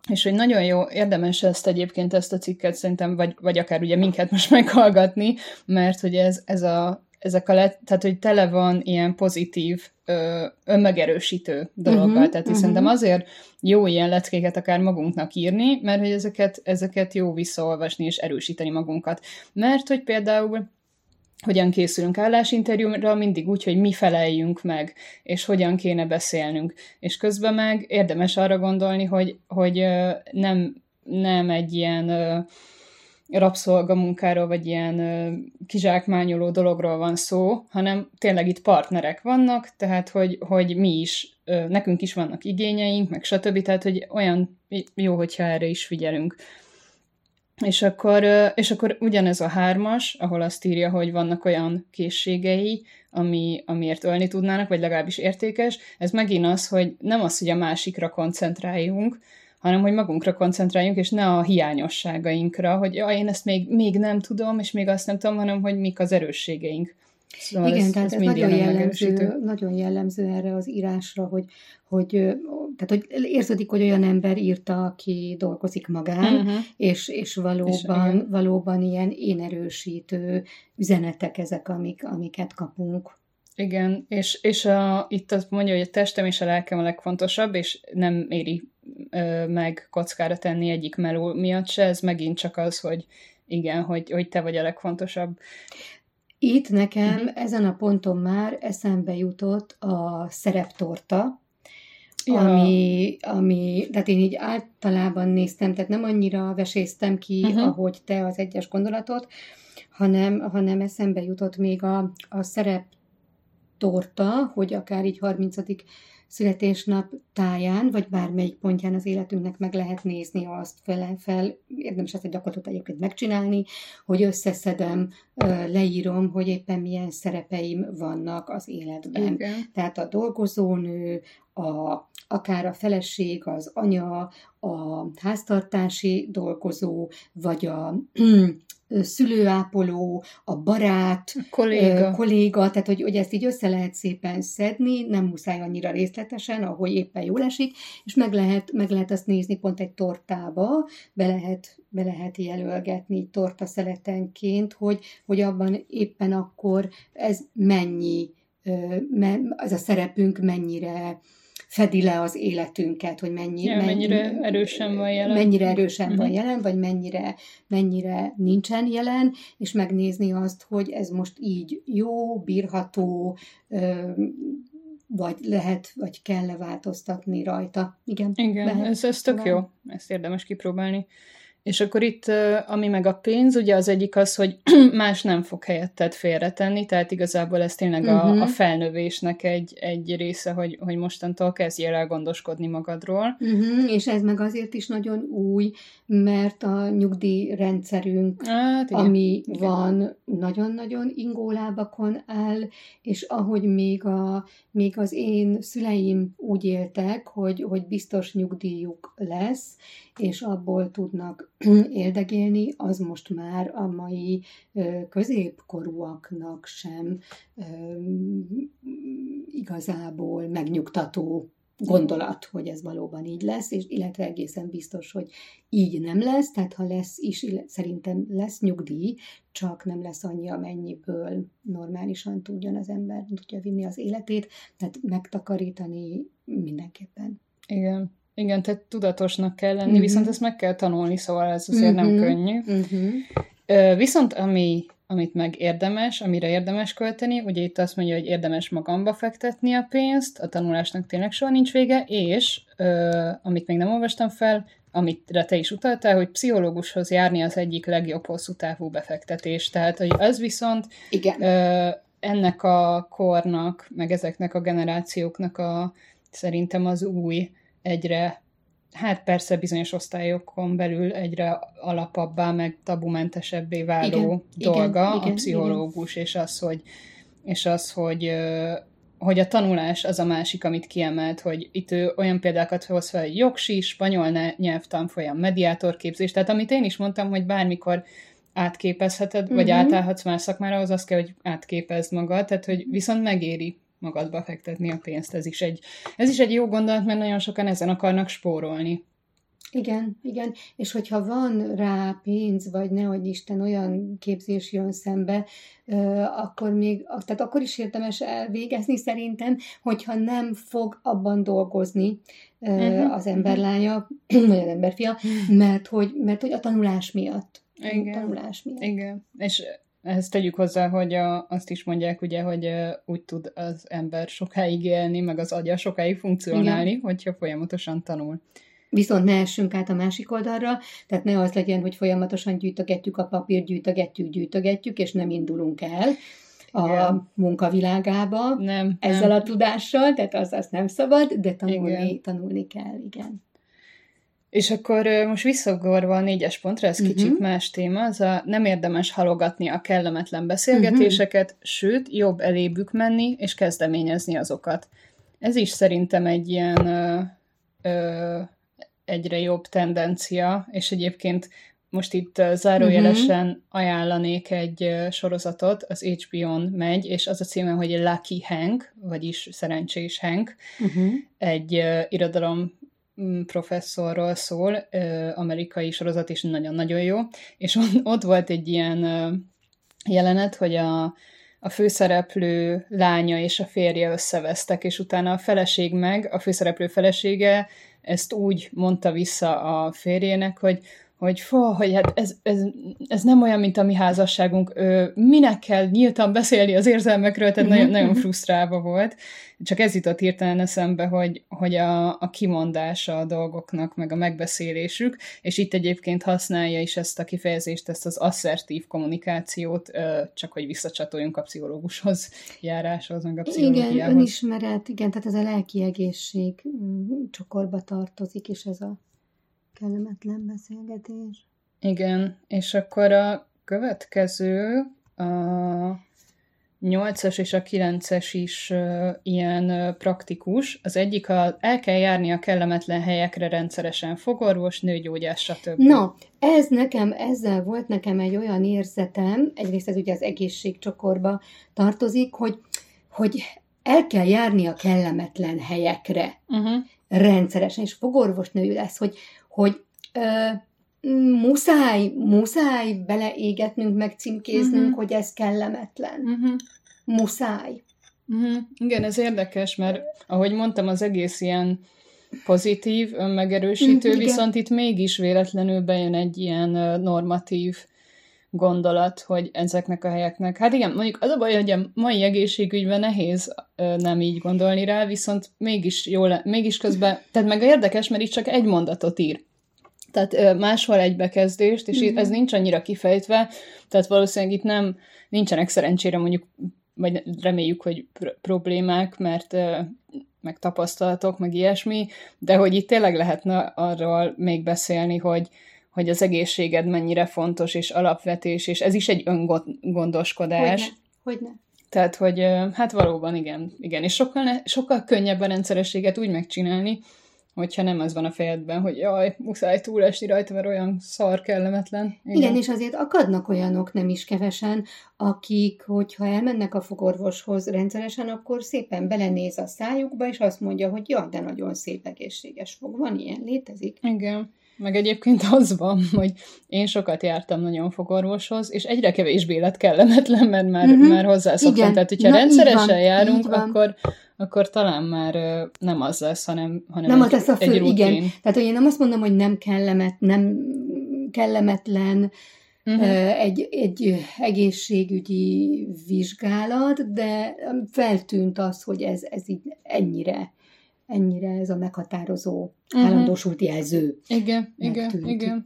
és hogy nagyon jó, érdemes ezt egyébként, ezt a cikket szerintem, vagy, vagy akár ugye minket most meghallgatni, mert hogy ez, ez a, ezek a le, tehát hogy tele van ilyen pozitív, ö, önmegerősítő dologgal, uh-huh, tehát uh-huh. szerintem azért jó ilyen leckéket akár magunknak írni, mert hogy ezeket, ezeket jó visszaolvasni és erősíteni magunkat. Mert hogy például hogyan készülünk állásinterjúra, mindig úgy, hogy mi feleljünk meg, és hogyan kéne beszélnünk. És közben meg érdemes arra gondolni, hogy, hogy nem, nem egy ilyen rabszolgamunkáról, vagy ilyen kizsákmányoló dologról van szó, hanem tényleg itt partnerek vannak, tehát hogy, hogy mi is, nekünk is vannak igényeink, meg stb. Tehát, hogy olyan jó, hogyha erre is figyelünk. És akkor, és akkor ugyanez a hármas, ahol azt írja, hogy vannak olyan készségei, ami, amiért ölni tudnának, vagy legalábbis értékes, ez megint az, hogy nem az, hogy a másikra koncentráljunk, hanem hogy magunkra koncentráljunk, és ne a hiányosságainkra, hogy ja, én ezt még, még nem tudom, és még azt nem tudom, hanem hogy mik az erősségeink. Szóval Igen, ez, tehát ez, ez nagyon jellemző, nagyon jellemző erre az írásra, hogy, hogy, tehát, hogy érződik, hogy olyan ember írta, aki dolgozik magán, uh-huh. és, és valóban, és, valóban ilyen énerősítő üzenetek ezek, amik, amiket kapunk. Igen, és, és a, itt azt mondja, hogy a testem és a lelkem a legfontosabb, és nem éri meg kockára tenni egyik meló miatt se, ez megint csak az, hogy igen, hogy, hogy te vagy a legfontosabb. Itt nekem uh-huh. ezen a ponton már eszembe jutott a szereptorta, ja. ami, ami, tehát én így általában néztem, tehát nem annyira veséztem ki, uh-huh. ahogy te az egyes gondolatot, hanem, hanem eszembe jutott még a, a szerep torta, hogy akár így 30 születésnap táján, vagy bármelyik pontján az életünknek meg lehet nézni azt fel, fel érdemes ezt a gyakorlatot egyébként megcsinálni, hogy összeszedem, leírom, hogy éppen milyen szerepeim vannak az életben. Igen. Tehát a dolgozónő, a, akár a feleség, az anya, a háztartási dolgozó, vagy a szülőápoló, a barát, a kolléga. kolléga, tehát hogy, hogy ezt így össze lehet szépen szedni, nem muszáj annyira részletesen, ahogy éppen jól esik, és meg lehet, meg lehet azt nézni pont egy tortába, be lehet, be lehet jelölgetni torta szeletenként, hogy, hogy abban éppen akkor ez mennyi, ez a szerepünk mennyire fedi le az életünket, hogy mennyi, ja, mennyire mennyi, erősen van jelen. Mennyire erősen uh-huh. van mhm. jelen, vagy mennyire, mennyire nincsen jelen, és megnézni azt, hogy ez most így jó, bírható, vagy lehet, vagy kell leváltoztatni rajta. Igen, Igen lehet, ez, ez tök jó, ezt érdemes kipróbálni. És akkor itt, ami meg a pénz, ugye az egyik az, hogy más nem fog helyetted félretenni, tehát igazából ez tényleg uh-huh. a, a mhm. felnövésnek egy, egy része, hogy, hogy mostantól kezdjél el gondoskodni magadról. Uh-huh. És ez meg azért is nagyon új, mert a nyugdíjrendszerünk, hát, igen. ami igen. van, nagyon-nagyon ingólábakon áll, és ahogy még, a, még az én szüleim úgy éltek, hogy, hogy biztos nyugdíjuk lesz, és abból tudnak éldegélni, az most már a mai középkorúaknak sem igazából megnyugtató gondolat, hogy ez valóban így lesz, és illetve egészen biztos, hogy így nem lesz, tehát ha lesz is, szerintem lesz nyugdíj, csak nem lesz annyi, amennyiből normálisan tudjon az ember, tudja vinni az életét, tehát megtakarítani mindenképpen. Igen. Igen, tehát tudatosnak kell lenni, uh-huh. viszont ezt meg kell tanulni, szóval ez azért uh-huh. nem könnyű. Uh-huh. Viszont ami amit meg érdemes, amire érdemes költeni. Ugye itt azt mondja, hogy érdemes magamba fektetni a pénzt, a tanulásnak tényleg soha nincs vége, és amit még nem olvastam fel, amit te is utaltál, hogy pszichológushoz járni az egyik legjobb hosszú távú befektetés. Tehát, hogy ez viszont Igen. Ö, ennek a kornak, meg ezeknek a generációknak a szerintem az új, egyre hát persze bizonyos osztályokon belül egyre alapabbá, meg tabumentesebbé váló igen, dolga igen, a igen, pszichológus, igen. és az, hogy, és az, hogy hogy a tanulás az a másik, amit kiemelt, hogy itt ő olyan példákat hoz fel, hogy jogsi, spanyol nyelvtanfolyam, mediátorképzés, tehát amit én is mondtam, hogy bármikor átképezheted, uh-huh. vagy mhm. átállhatsz más szakmára, az az kell, hogy átképezd magad, tehát hogy viszont megéri magadba fektetni a pénzt. Ez is egy, ez is egy jó gondolat, mert nagyon sokan ezen akarnak spórolni. Igen, igen, és hogyha van rá pénz, vagy nehogy Isten olyan képzés jön szembe, akkor még, tehát akkor is érdemes elvégezni szerintem, hogyha nem fog abban dolgozni uh-huh. az emberlánya, vagy az emberfia, mert hogy, mert hogy a tanulás miatt. Igen. A tanulás miatt. Igen, és ehhez tegyük hozzá, hogy a, azt is mondják, ugye, hogy úgy tud az ember sokáig élni, meg az agya sokáig funkcionálni, Igen. hogyha folyamatosan tanul. Viszont ne essünk át a másik oldalra, tehát ne az legyen, hogy folyamatosan gyűjtögetjük a papírt, gyűjtögetjük, gyűjtögetjük, és nem indulunk el a Igen. munkavilágába nem, ezzel nem. a tudással, tehát az, az nem szabad, de tanulni, igen. tanulni kell, igen. És akkor most visszagorva a négyes pontra, ez uh-huh. kicsit más téma, az a nem érdemes halogatni a kellemetlen beszélgetéseket, uh-huh. sőt, jobb elébük menni és kezdeményezni azokat. Ez is szerintem egy ilyen ö, ö, egyre jobb tendencia, és egyébként most itt zárójelesen uh-huh. ajánlanék egy sorozatot, az HBO-n megy, és az a címe, hogy Lucky Hank, vagyis Szerencsés Hank, uh-huh. egy uh, irodalom professzorról szól, amerikai sorozat is nagyon-nagyon jó, és ott volt egy ilyen jelenet, hogy a, a főszereplő lánya és a férje összevesztek, és utána a feleség meg, a főszereplő felesége ezt úgy mondta vissza a férjének, hogy hogy fó, hogy hát ez, ez, ez nem olyan, mint a mi házasságunk, ö, minek kell nyíltan beszélni az érzelmekről, tehát nagyon, nagyon frusztrálva volt. Csak ez jutott hirtelen eszembe, hogy, hogy a, a kimondása a dolgoknak, meg a megbeszélésük, és itt egyébként használja is ezt a kifejezést, ezt az asszertív kommunikációt, ö, csak hogy visszacsatoljunk a pszichológushoz járáshoz, meg a pszichológiához. Igen, önismeret, igen, tehát ez a lelki egészség mm, csokorba tartozik, és ez a kellemetlen beszélgetés. Igen, és akkor a következő, a 8-as és a 9-es is uh, ilyen uh, praktikus. Az egyik, a, el kell járni a kellemetlen helyekre rendszeresen fogorvos, nőgyógyás, stb. No, ez nekem, ezzel volt nekem egy olyan érzetem, egyrészt ez ugye az egészségcsokorba tartozik, hogy, hogy el kell járni a kellemetlen helyekre uh-huh. rendszeresen, és fogorvosnő lesz, hogy, hogy ö, muszáj, muszáj beleégetnünk, meg címkéznünk, uh-huh. hogy ez kellemetlen. Uh-huh. Muszáj. Uh-huh. Igen, ez érdekes, mert ahogy mondtam, az egész ilyen pozitív, önmegerősítő, uh-huh, viszont itt mégis véletlenül bejön egy ilyen normatív gondolat, hogy ezeknek a helyeknek. Hát igen, mondjuk az a baj, hogy a mai egészségügyben nehéz nem így gondolni rá, viszont mégis jó le, mégis közben, tehát meg érdekes, mert itt csak egy mondatot ír. Tehát máshol egy bekezdést, és mm-hmm. ez nincs annyira kifejtve, tehát valószínűleg itt nem, nincsenek szerencsére mondjuk, vagy reméljük, hogy pr- problémák, mert meg tapasztalatok, meg ilyesmi, de hogy itt tényleg lehetne arról még beszélni, hogy, hogy az egészséged mennyire fontos és alapvetés, és ez is egy öngondoskodás. Hogyne, hogyne. Tehát, hogy hát valóban igen, igen, és sokkal, ne, sokkal könnyebb a rendszerességet úgy megcsinálni, hogyha nem az van a fejedben, hogy jaj, muszáj túlesni rajta, mert olyan szar kellemetlen. Igen. Igen, és azért akadnak olyanok nem is kevesen, akik, hogyha elmennek a fogorvoshoz rendszeresen, akkor szépen belenéz a szájukba, és azt mondja, hogy jaj, de nagyon szép egészséges fog. Van ilyen, létezik? Igen. Meg egyébként az van, hogy én sokat jártam nagyon fogorvoshoz, és egyre kevésbé lett kellemetlen, mert már, uh-huh. már hozzászoktam. Igen. Tehát, hogyha Na, rendszeresen van, járunk, akkor, akkor talán már nem az lesz, hanem, hanem nem egy, az lesz a fő, egy rutin. Igen. Tehát, hogy én nem azt mondom, hogy nem kellemet, nem kellemetlen, uh-huh. egy, egy egészségügyi vizsgálat, de feltűnt az, hogy ez, ez így ennyire, ennyire ez a meghatározó uh-huh. állandósult jelző. Igen, igen, igen.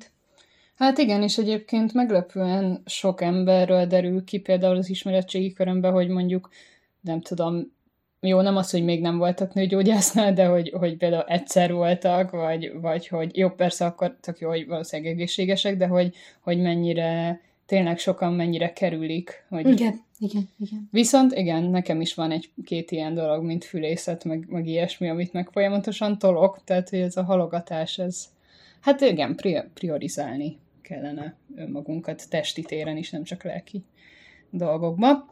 Hát igen, és egyébként meglepően sok emberről derül ki például az ismeretségi körömben, hogy mondjuk, nem tudom, jó, nem az, hogy még nem voltak nőgyógyásznál, de hogy, hogy például egyszer voltak, vagy, vagy hogy jó, persze akkor tök jó, hogy valószínűleg egészségesek, de hogy, hogy mennyire, tényleg sokan mennyire kerülik. Hogy... Igen, igen, igen. Viszont igen, nekem is van egy-két ilyen dolog, mint fülészet, meg, meg ilyesmi, amit meg folyamatosan tolok, tehát hogy ez a halogatás, ez, hát igen, priorizálni kellene önmagunkat testi téren is, nem csak lelki dolgokba.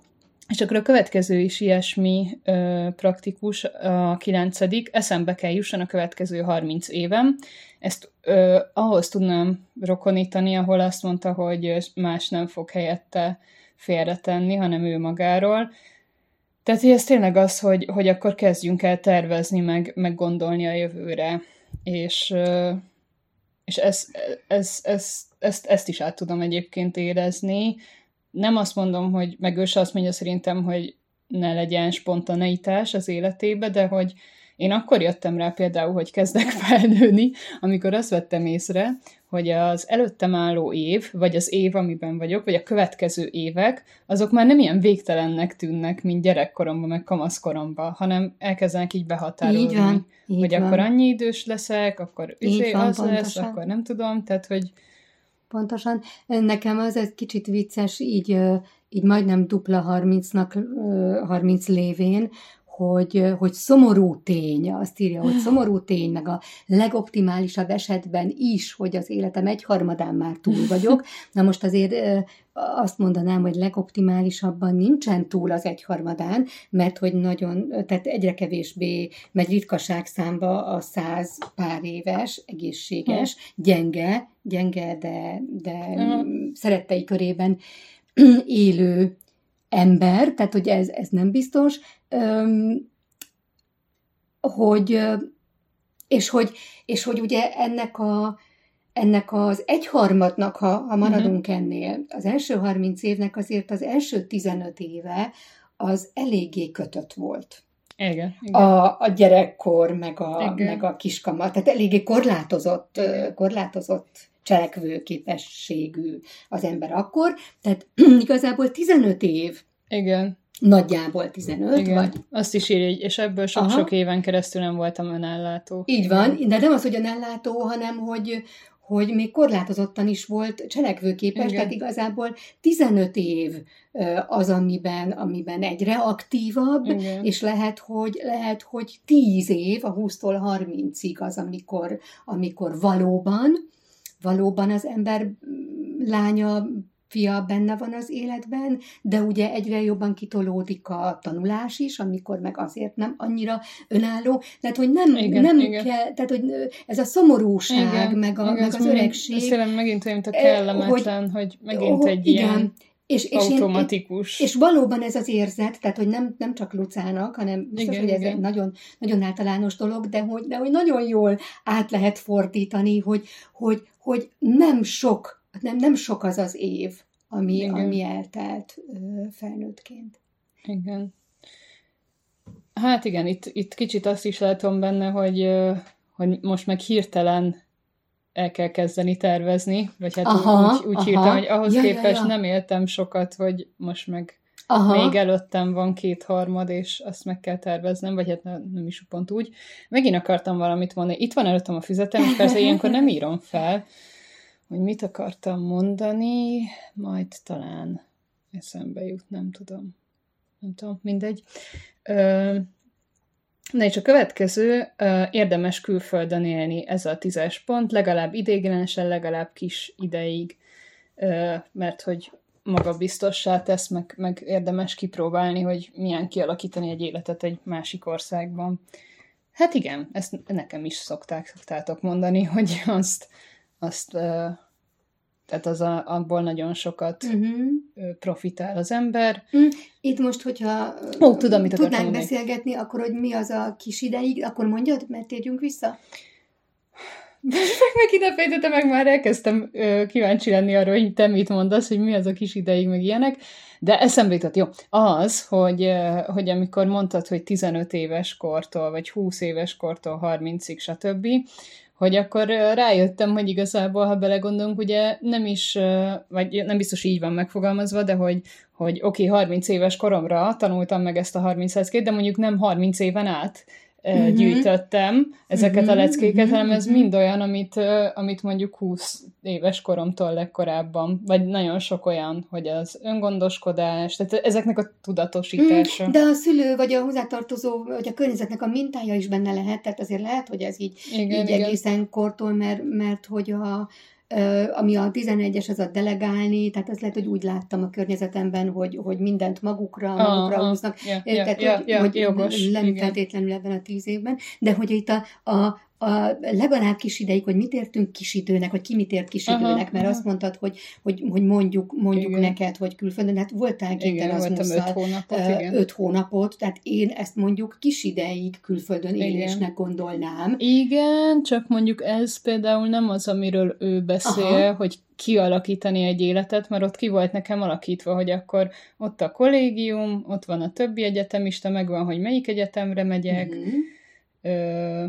És akkor a következő is ilyesmi ö, praktikus, a kilencedik, eszembe kell jusson a következő 30 évem. Ezt ö, ahhoz tudnám rokonítani, ahol azt mondta, hogy más nem fog helyette félretenni, hanem ő magáról. Tehát ez tényleg az, hogy, hogy akkor kezdjünk el tervezni, meg, meg gondolni a jövőre. És, és ez, ez, ez, ezt, ezt is át tudom egyébként érezni, nem azt mondom, hogy, meg ő se azt mondja szerintem, hogy ne legyen spontaneitás az életébe, de hogy én akkor jöttem rá például, hogy kezdek felnőni, amikor azt vettem észre, hogy az előttem álló év, vagy az év, amiben vagyok, vagy a következő évek, azok már nem ilyen végtelennek tűnnek, mint gyerekkoromban, meg kamaszkoromban, hanem elkezdenek így behatárolni. Így van, így hogy van. akkor annyi idős leszek, akkor izé van, az pontosan. lesz, akkor nem tudom, tehát hogy Pontosan. Nekem az egy kicsit vicces, így, így majdnem dupla 30-nak, 30 lévén, hogy, hogy szomorú tény, azt írja, hogy szomorú tény, meg a legoptimálisabb esetben is, hogy az életem egyharmadán már túl vagyok. Na most azért azt mondanám, hogy legoptimálisabban nincsen túl az egyharmadán, mert hogy nagyon, tehát egyre kevésbé megy ritkaság számba a száz pár éves, egészséges, gyenge, gyenge, de, de szerettei körében élő ember, tehát hogy ez, ez nem biztos, hogy, és hogy, és hogy ugye ennek a, ennek az egyharmadnak, ha, ha maradunk uh-huh. ennél, az első 30 évnek azért az első 15 éve az eléggé kötött volt. Igen, igen. A, a gyerekkor, meg a, igen. meg a kiskamat, tehát eléggé korlátozott, igen. korlátozott cselekvő képességű az ember akkor, tehát igazából 15 év igen. Nagyjából 15, Igen. vagy? Azt is írja, és ebből sok-sok éven keresztül nem voltam önellátó. Így van, de nem az, hogy önellátó, hanem hogy, hogy még korlátozottan is volt cselekvőképes, Igen. tehát igazából 15 év az, amiben, amiben egyre aktívabb, Igen. és lehet hogy, lehet, hogy 10 év, a 20-tól 30-ig az, amikor, amikor valóban, valóban az ember lánya fia benne van az életben, de ugye egyre jobban kitolódik a tanulás is, amikor meg azért nem annyira önálló, tehát hogy nem, igen, nem igen. kell, tehát hogy ez a szomorúság, igen, meg, a, igen, meg az öregség. Ez tényleg megint olyan, mint a kellemetlen, hogy, hogy megint hogy, egy igen. ilyen és, és automatikus. Én, és valóban ez az érzet, tehát hogy nem, nem csak Lucának, hanem biztos, igen, hogy ez igen. egy nagyon, nagyon általános dolog, de hogy, de hogy nagyon jól át lehet fordítani, hogy, hogy, hogy nem sok nem, nem sok az az év, ami, ami eltelt felnőttként. Igen. Hát igen, itt, itt kicsit azt is látom benne, hogy, hogy most meg hirtelen el kell kezdeni tervezni, vagy hát aha, úgy, úgy aha. hirtelen, hogy ahhoz ja, képest ja, ja. nem éltem sokat, hogy most meg Aha. még előttem van kétharmad, és azt meg kell terveznem, vagy hát nem, nem is pont úgy. Megint akartam valamit mondani. Itt van előttem a füzetem, és persze ilyenkor nem írom fel, hogy mit akartam mondani, majd talán eszembe jut, nem tudom. Nem tudom, mindegy. Na és a következő, érdemes külföldön élni, ez a tízes pont, legalább idéglenesen, legalább kis ideig, mert hogy maga biztossá tesz, meg, meg érdemes kipróbálni, hogy milyen kialakítani egy életet egy másik országban. Hát igen, ezt nekem is szokták, szoktátok mondani, hogy azt azt tehát az a, abból nagyon sokat uh-huh. profitál az ember. Uh, Itt most, hogyha Ó, tudom, mit tudnánk beszélgetni, akkor hogy mi az a kis ideig, akkor mondjad, mert térjünk vissza? meg ide fejtette, meg már elkezdtem ö, kíváncsi lenni arra, hogy te mit mondasz, hogy mi az a kis ideig, meg ilyenek. De eszembe jutott, jó, az, hogy, hogy amikor mondtad, hogy 15 éves kortól, vagy 20 éves kortól 30-ig, stb., hogy akkor rájöttem, hogy igazából, ha belegondolunk, ugye nem is, vagy nem biztos így van megfogalmazva, de hogy, hogy oké, okay, 30 éves koromra tanultam meg ezt a 30 de mondjuk nem 30 éven át uh-huh. gyűjtöttem ezeket uh-huh. a leckéket, uh-huh. hanem ez mind olyan, amit, amit mondjuk 20 éves koromtól legkorábban, vagy nagyon sok olyan, hogy az öngondoskodás, tehát ezeknek a tudatosítása. De a szülő, vagy a hozzátartozó, vagy a környezetnek a mintája is benne lehet, tehát azért lehet, hogy ez így, igen, így igen. egészen kortól, mert, mert hogy a, ami a 11-es, az a delegálni, tehát az lehet, hogy úgy láttam a környezetemben, hogy, hogy mindent magukra, magukra ah, húznak, yeah, tehát yeah, hogy, yeah, hogy jogos, nem igen. feltétlenül ebben a tíz évben, de hogy itt a, a, a legalább kis ideig, hogy mit értünk kisidőnek, hogy ki mit ért kisidőnek, aha, mert aha. azt mondtad, hogy, hogy, hogy mondjuk, mondjuk igen. neked, hogy külföldön, hát voltál kénytelen az öt hónapot, uh, öt hónapot, tehát én ezt mondjuk kis ideig külföldön igen. élésnek gondolnám. Igen, csak mondjuk ez például nem az, amiről ő beszél, aha. hogy kialakítani egy életet, mert ott ki volt nekem alakítva, hogy akkor ott a kollégium, ott van a többi egyetemista, megvan, hogy melyik egyetemre megyek, uh-huh. ö,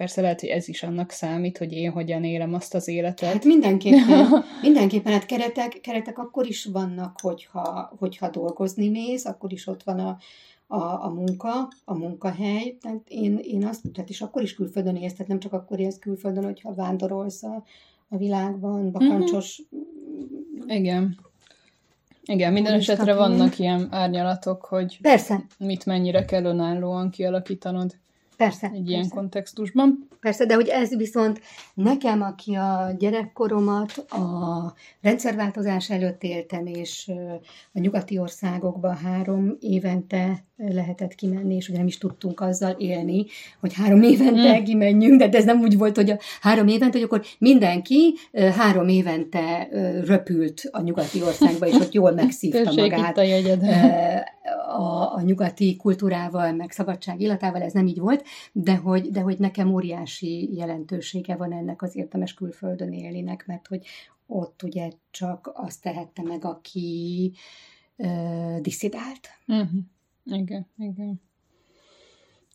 Persze lehet, hogy ez is annak számít, hogy én hogyan élem azt az életet. Hát mindenképpen, mindenképpen hát keretek, keretek akkor is vannak, hogyha, hogyha dolgozni mész, akkor is ott van a, a, a munka, a munkahely. Tehát én, én azt, tehát is akkor is külföldön élsz, tehát nem csak akkor élsz külföldön, hogyha vándorolsz a, a világban, bakancsos. Mm-hmm. Igen. Igen, minden esetre vannak ilyen árnyalatok, hogy Persze. mit mennyire kell önállóan kialakítanod. Persze. Egy persze. ilyen kontextusban. Persze, de hogy ez viszont nekem, aki a gyerekkoromat a rendszerváltozás előtt éltem, és a nyugati országokban három évente lehetett kimenni, és ugye nem is tudtunk azzal élni, hogy három évente hmm. kimenjünk, de ez nem úgy volt, hogy a három évente, hogy akkor mindenki három évente röpült a nyugati országba, és ott jól megszívta magát a, a, a nyugati kultúrával, meg szabadság illatával, ez nem így volt, de hogy, de hogy nekem óriási jelentősége van ennek az értemes külföldön élninek, mert hogy ott ugye csak azt tehette meg, aki uh, diszidált. Uh-huh. Igen, igen.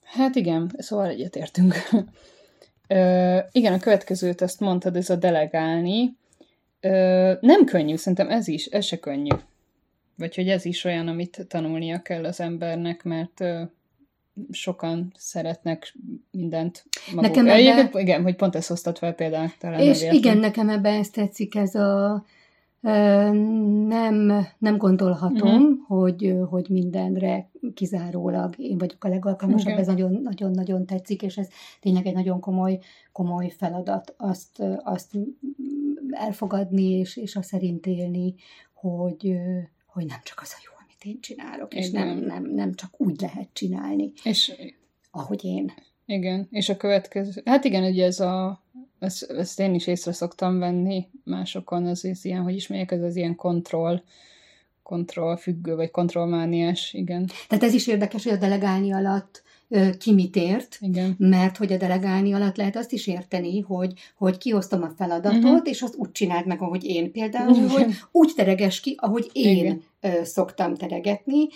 Hát igen, szóval egyetértünk. Ö, igen, a következőt ezt mondtad, ez a delegálni. Ö, nem könnyű, szerintem ez is, ez se könnyű. Vagy hogy ez is olyan, amit tanulnia kell az embernek, mert ö, sokan szeretnek mindent maguk. Nekem ebbe... Igen, hogy pont ezt hoztad fel például. Talán és igen, nekem ebbe ezt tetszik ez a nem, nem gondolhatom, uh-huh. hogy, hogy mindenre kizárólag én vagyok a legalkalmasabb, okay. ez nagyon-nagyon tetszik, és ez tényleg egy nagyon komoly, komoly feladat azt, azt elfogadni, és, és a szerint élni, hogy, hogy nem csak az a jó, amit én csinálok, Igen. és nem, nem, nem csak úgy lehet csinálni, és, ahogy én. Igen, és a következő, hát igen, ugye ez a ezt, ezt én is észre szoktam venni másokon, az, az ilyen, hogy ismerjek, ez az ilyen kontroll függő, vagy kontrollmániás, igen. Tehát ez is érdekes, hogy a delegálni alatt ki mit ért, Igen. mert hogy a delegálni alatt lehet azt is érteni, hogy, hogy kiosztom a feladatot, uh-huh. és azt úgy csináld meg, ahogy én például, Igen. hogy úgy tereges ki, ahogy én Igen. szoktam teregetni.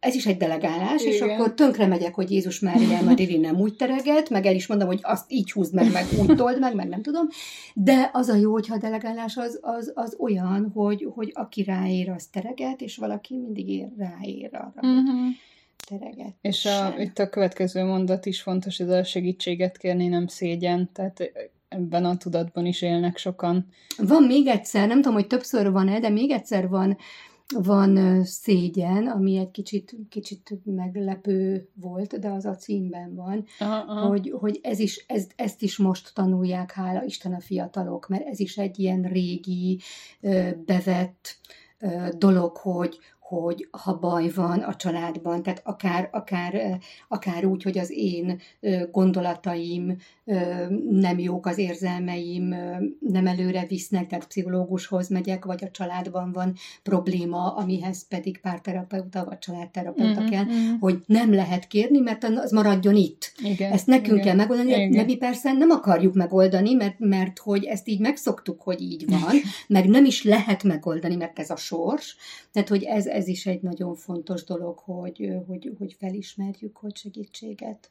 Ez is egy delegálás, Igen. és akkor tönkre megyek, hogy Jézus Mária Madiri nem úgy tereget, meg el is mondom, hogy azt így húzd meg, meg úgy told meg, meg nem tudom. De az a jó, hogyha a delegálás az, az, az olyan, hogy, hogy aki ráér, az tereget, és valaki mindig ér, ráér arra. Uh-huh tereget. És a, itt a következő mondat is fontos, hogy a segítséget kérni nem szégyen, tehát ebben a tudatban is élnek sokan. Van még egyszer, nem tudom, hogy többször van-e, de még egyszer van van szégyen, ami egy kicsit, kicsit meglepő volt, de az a címben van, aha, aha. Hogy, hogy ez is, ez, ezt is most tanulják, hála Isten a fiatalok, mert ez is egy ilyen régi, bevett dolog, hogy, hogy ha baj van a családban, tehát akár, akár, akár úgy, hogy az én gondolataim nem jók, az érzelmeim nem előre visznek, tehát pszichológushoz megyek, vagy a családban van probléma, amihez pedig párterapeuta vagy családterapeuta mm-hmm, kell, mm-hmm. hogy nem lehet kérni, mert az maradjon itt. Igen, ezt nekünk igen, kell megoldani, igen. de mi persze nem akarjuk megoldani, mert, mert hogy ezt így megszoktuk, hogy így van, meg nem is lehet megoldani, mert ez a sors. Tehát, hogy ez, ez is egy nagyon fontos dolog, hogy, hogy, hogy felismerjük, hogy segítséget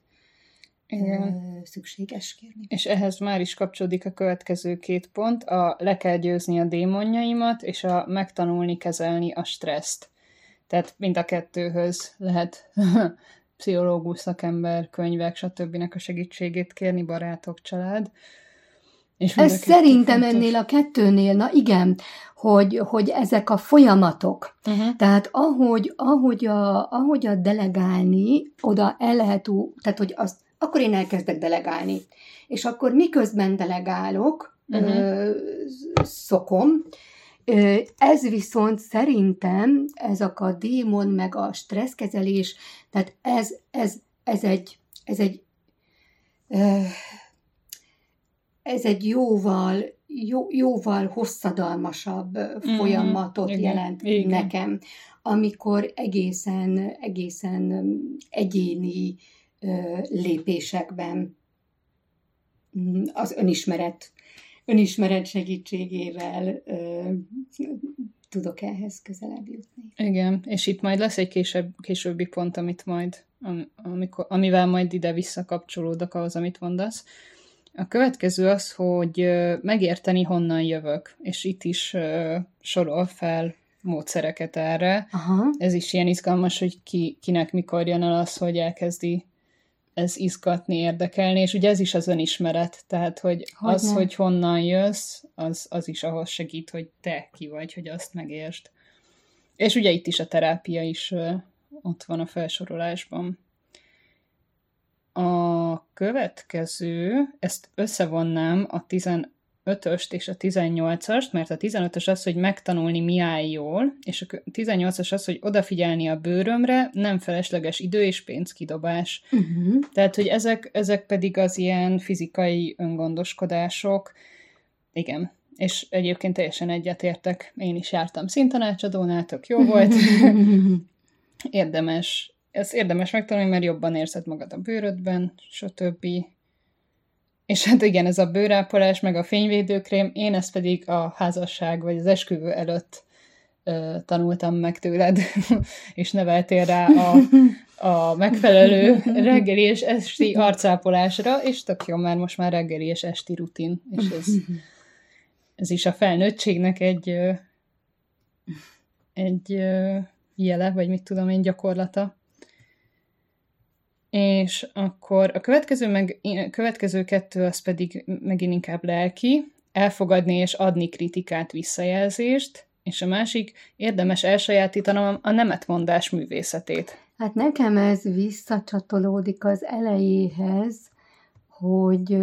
igen. szükséges kérni. És ehhez már is kapcsolódik a következő két pont, a le kell győzni a démonjaimat, és a megtanulni kezelni a stresszt. Tehát mind a kettőhöz lehet pszichológus, szakember, könyvek, stb. a segítségét kérni, barátok, család. És Ez szerintem fontos. ennél a kettőnél, na igen, hogy, hogy ezek a folyamatok, uh-huh. tehát ahogy, ahogy, a, ahogy a delegálni, oda el lehet, tehát hogy azt, akkor én elkezdek delegálni. És akkor miközben delegálok, uh-huh. ö, szokom, ö, ez viszont szerintem, ezek a démon, meg a stresszkezelés, tehát ez, ez, ez egy, ez egy ö, ez egy jóval, jó, jóval hosszadalmasabb mm, folyamatot igen, jelent igen. nekem, amikor egészen, egészen egyéni ö, lépésekben mm, az önismeret, önismeret segítségével ö, tudok ehhez közelebb jutni. Igen, és itt majd lesz egy később, későbbi pont, amit majd, amikor, amivel majd ide visszakapcsolódok ahhoz, amit mondasz, a következő az, hogy megérteni, honnan jövök, és itt is sorol fel módszereket erre. Aha. Ez is ilyen izgalmas, hogy ki, kinek mikor jön el az, hogy elkezdi ez izgatni, érdekelni, és ugye ez is az önismeret, tehát hogy, hogy az, ne. hogy honnan jössz, az, az is ahhoz segít, hogy te ki vagy, hogy azt megértsd. És ugye itt is a terápia is ott van a felsorolásban. A következő, ezt összevonnám a 15-öst és a 18-ast, mert a 15-ös az, hogy megtanulni mi áll jól, és a 18-as az, hogy odafigyelni a bőrömre, nem felesleges idő és pénzkidobás. Uh-huh. Tehát, hogy ezek, ezek pedig az ilyen fizikai öngondoskodások. Igen, és egyébként teljesen egyetértek. Én is jártam szintanácsadónál, tök jó volt. Érdemes ez érdemes megtanulni, mert jobban érzed magad a bőrödben, stb. És hát igen, ez a bőrápolás, meg a fényvédőkrém, én ezt pedig a házasság vagy az esküvő előtt ö, tanultam meg tőled, és neveltél rá a, a megfelelő reggeli és esti arcápolásra, és tök jó, mert most már reggeli és esti rutin, és ez, ez is a felnőttségnek egy egy jele, vagy mit tudom én, gyakorlata. És akkor a következő, meg, következő kettő az pedig megint inkább lelki, elfogadni és adni kritikát, visszajelzést, és a másik, érdemes elsajátítanom a nemetmondás művészetét. Hát nekem ez visszacsatolódik az elejéhez, hogy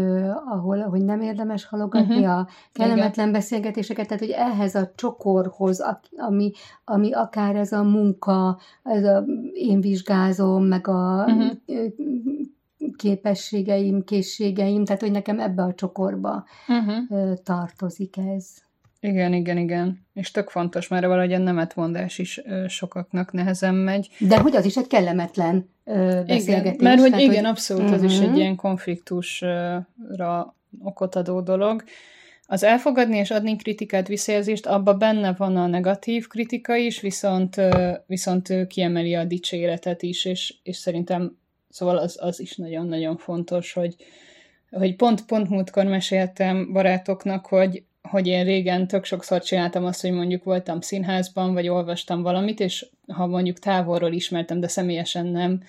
ahol hogy nem érdemes halogatni uh-huh. a kellemetlen Igen. beszélgetéseket, tehát hogy ehhez a csokorhoz, ami, ami akár ez a munka, ez a én vizsgázom, meg a uh-huh. képességeim, készségeim, tehát hogy nekem ebbe a csokorba uh-huh. tartozik ez. Igen, igen, igen. És tök fontos, mert valahogy a nemetvondás is ö, sokaknak nehezen megy. De hogy az is egy kellemetlen ö, beszélgetés. Igen, mert hogy tehát, igen, hogy... abszolút, uh-huh. az is egy mhm. ilyen konfliktusra okot adó dolog. Az elfogadni és adni kritikát, visszajelzést, abban benne van a negatív kritika is, viszont, viszont kiemeli a dicséretet is, és, és szerintem szóval az, az is nagyon-nagyon fontos, hogy, hogy pont, pont múltkor meséltem barátoknak, hogy hogy én régen tök sokszor csináltam azt, hogy mondjuk voltam színházban, vagy olvastam valamit, és ha mondjuk távolról ismertem, de személyesen nem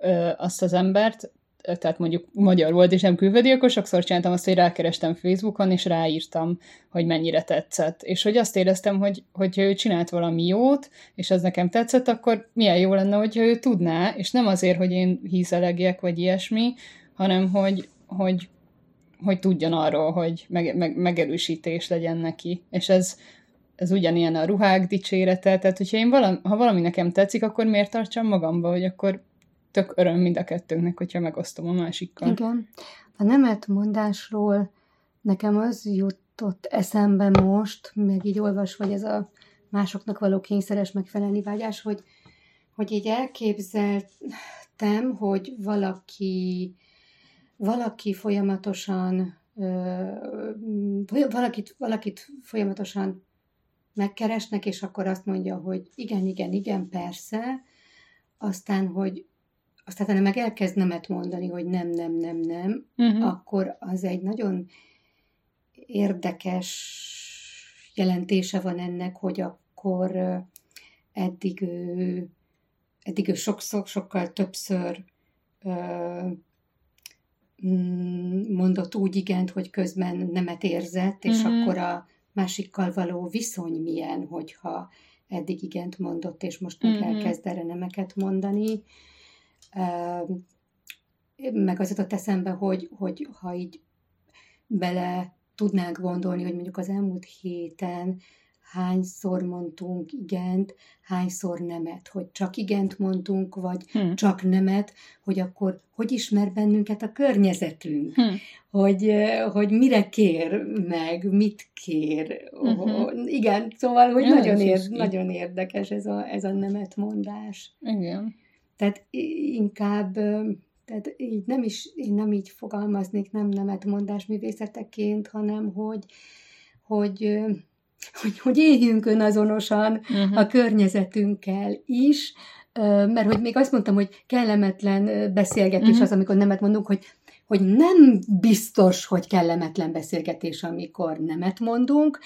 ö, azt az embert, tehát mondjuk magyar volt, és nem külföldi, sokszor csináltam azt, hogy rákerestem Facebookon, és ráírtam, hogy mennyire tetszett. És hogy azt éreztem, hogy, hogy ő csinált valami jót, és az nekem tetszett, akkor milyen jó lenne, hogyha ő tudná, és nem azért, hogy én hízelegjek, vagy ilyesmi, hanem hogy, hogy hogy tudjon arról, hogy meg, meg, megerősítés legyen neki. És ez ez ugyanilyen a ruhák dicsérete, tehát hogyha én valami, ha valami nekem tetszik, akkor miért tartsam magamba, hogy akkor tök öröm mind a kettőnknek, hogyha megosztom a másikkal. Igen. A nemet mondásról nekem az jutott eszembe most, meg így olvas, vagy ez a másoknak való kényszeres megfelelni vágyás, hogy, hogy így elképzeltem, hogy valaki, valaki folyamatosan valakit, valakit folyamatosan megkeresnek, és akkor azt mondja, hogy igen, igen, igen, persze, aztán, hogy aztán meg elkezd nemet mondani, hogy nem, nem, nem, nem, uh-huh. akkor az egy nagyon érdekes jelentése van ennek, hogy akkor eddig ő, eddig ő sokszor, sokkal többször mondott úgy igent, hogy közben nemet érzett, és uh-huh. akkor a másikkal való viszony milyen, hogyha eddig igent mondott, és most meg uh-huh. elkezd erre nemeket mondani. Meg az jutott eszembe, hogy, hogy ha így bele tudnánk gondolni, hogy mondjuk az elmúlt héten hányszor mondtunk igent, hányszor nemet, hogy csak igent mondtunk, vagy hmm. csak nemet, hogy akkor hogy ismer bennünket a környezetünk, hmm. hogy, hogy mire kér meg, mit kér. Uh-huh. Igen, szóval, hogy ja, nagyon, ér, nagyon érdekes ez a, ez a nemet mondás. Igen. Tehát inkább tehát így nem is, én nem így fogalmaznék, nem nemet mondás művészeteként, hanem hogy, hogy hogy, hogy éljünk önazonosan uh-huh. a környezetünkkel is, mert hogy még azt mondtam, hogy kellemetlen beszélgetés uh-huh. az, amikor nemet mondunk, hogy, hogy nem biztos, hogy kellemetlen beszélgetés, amikor nemet mondunk.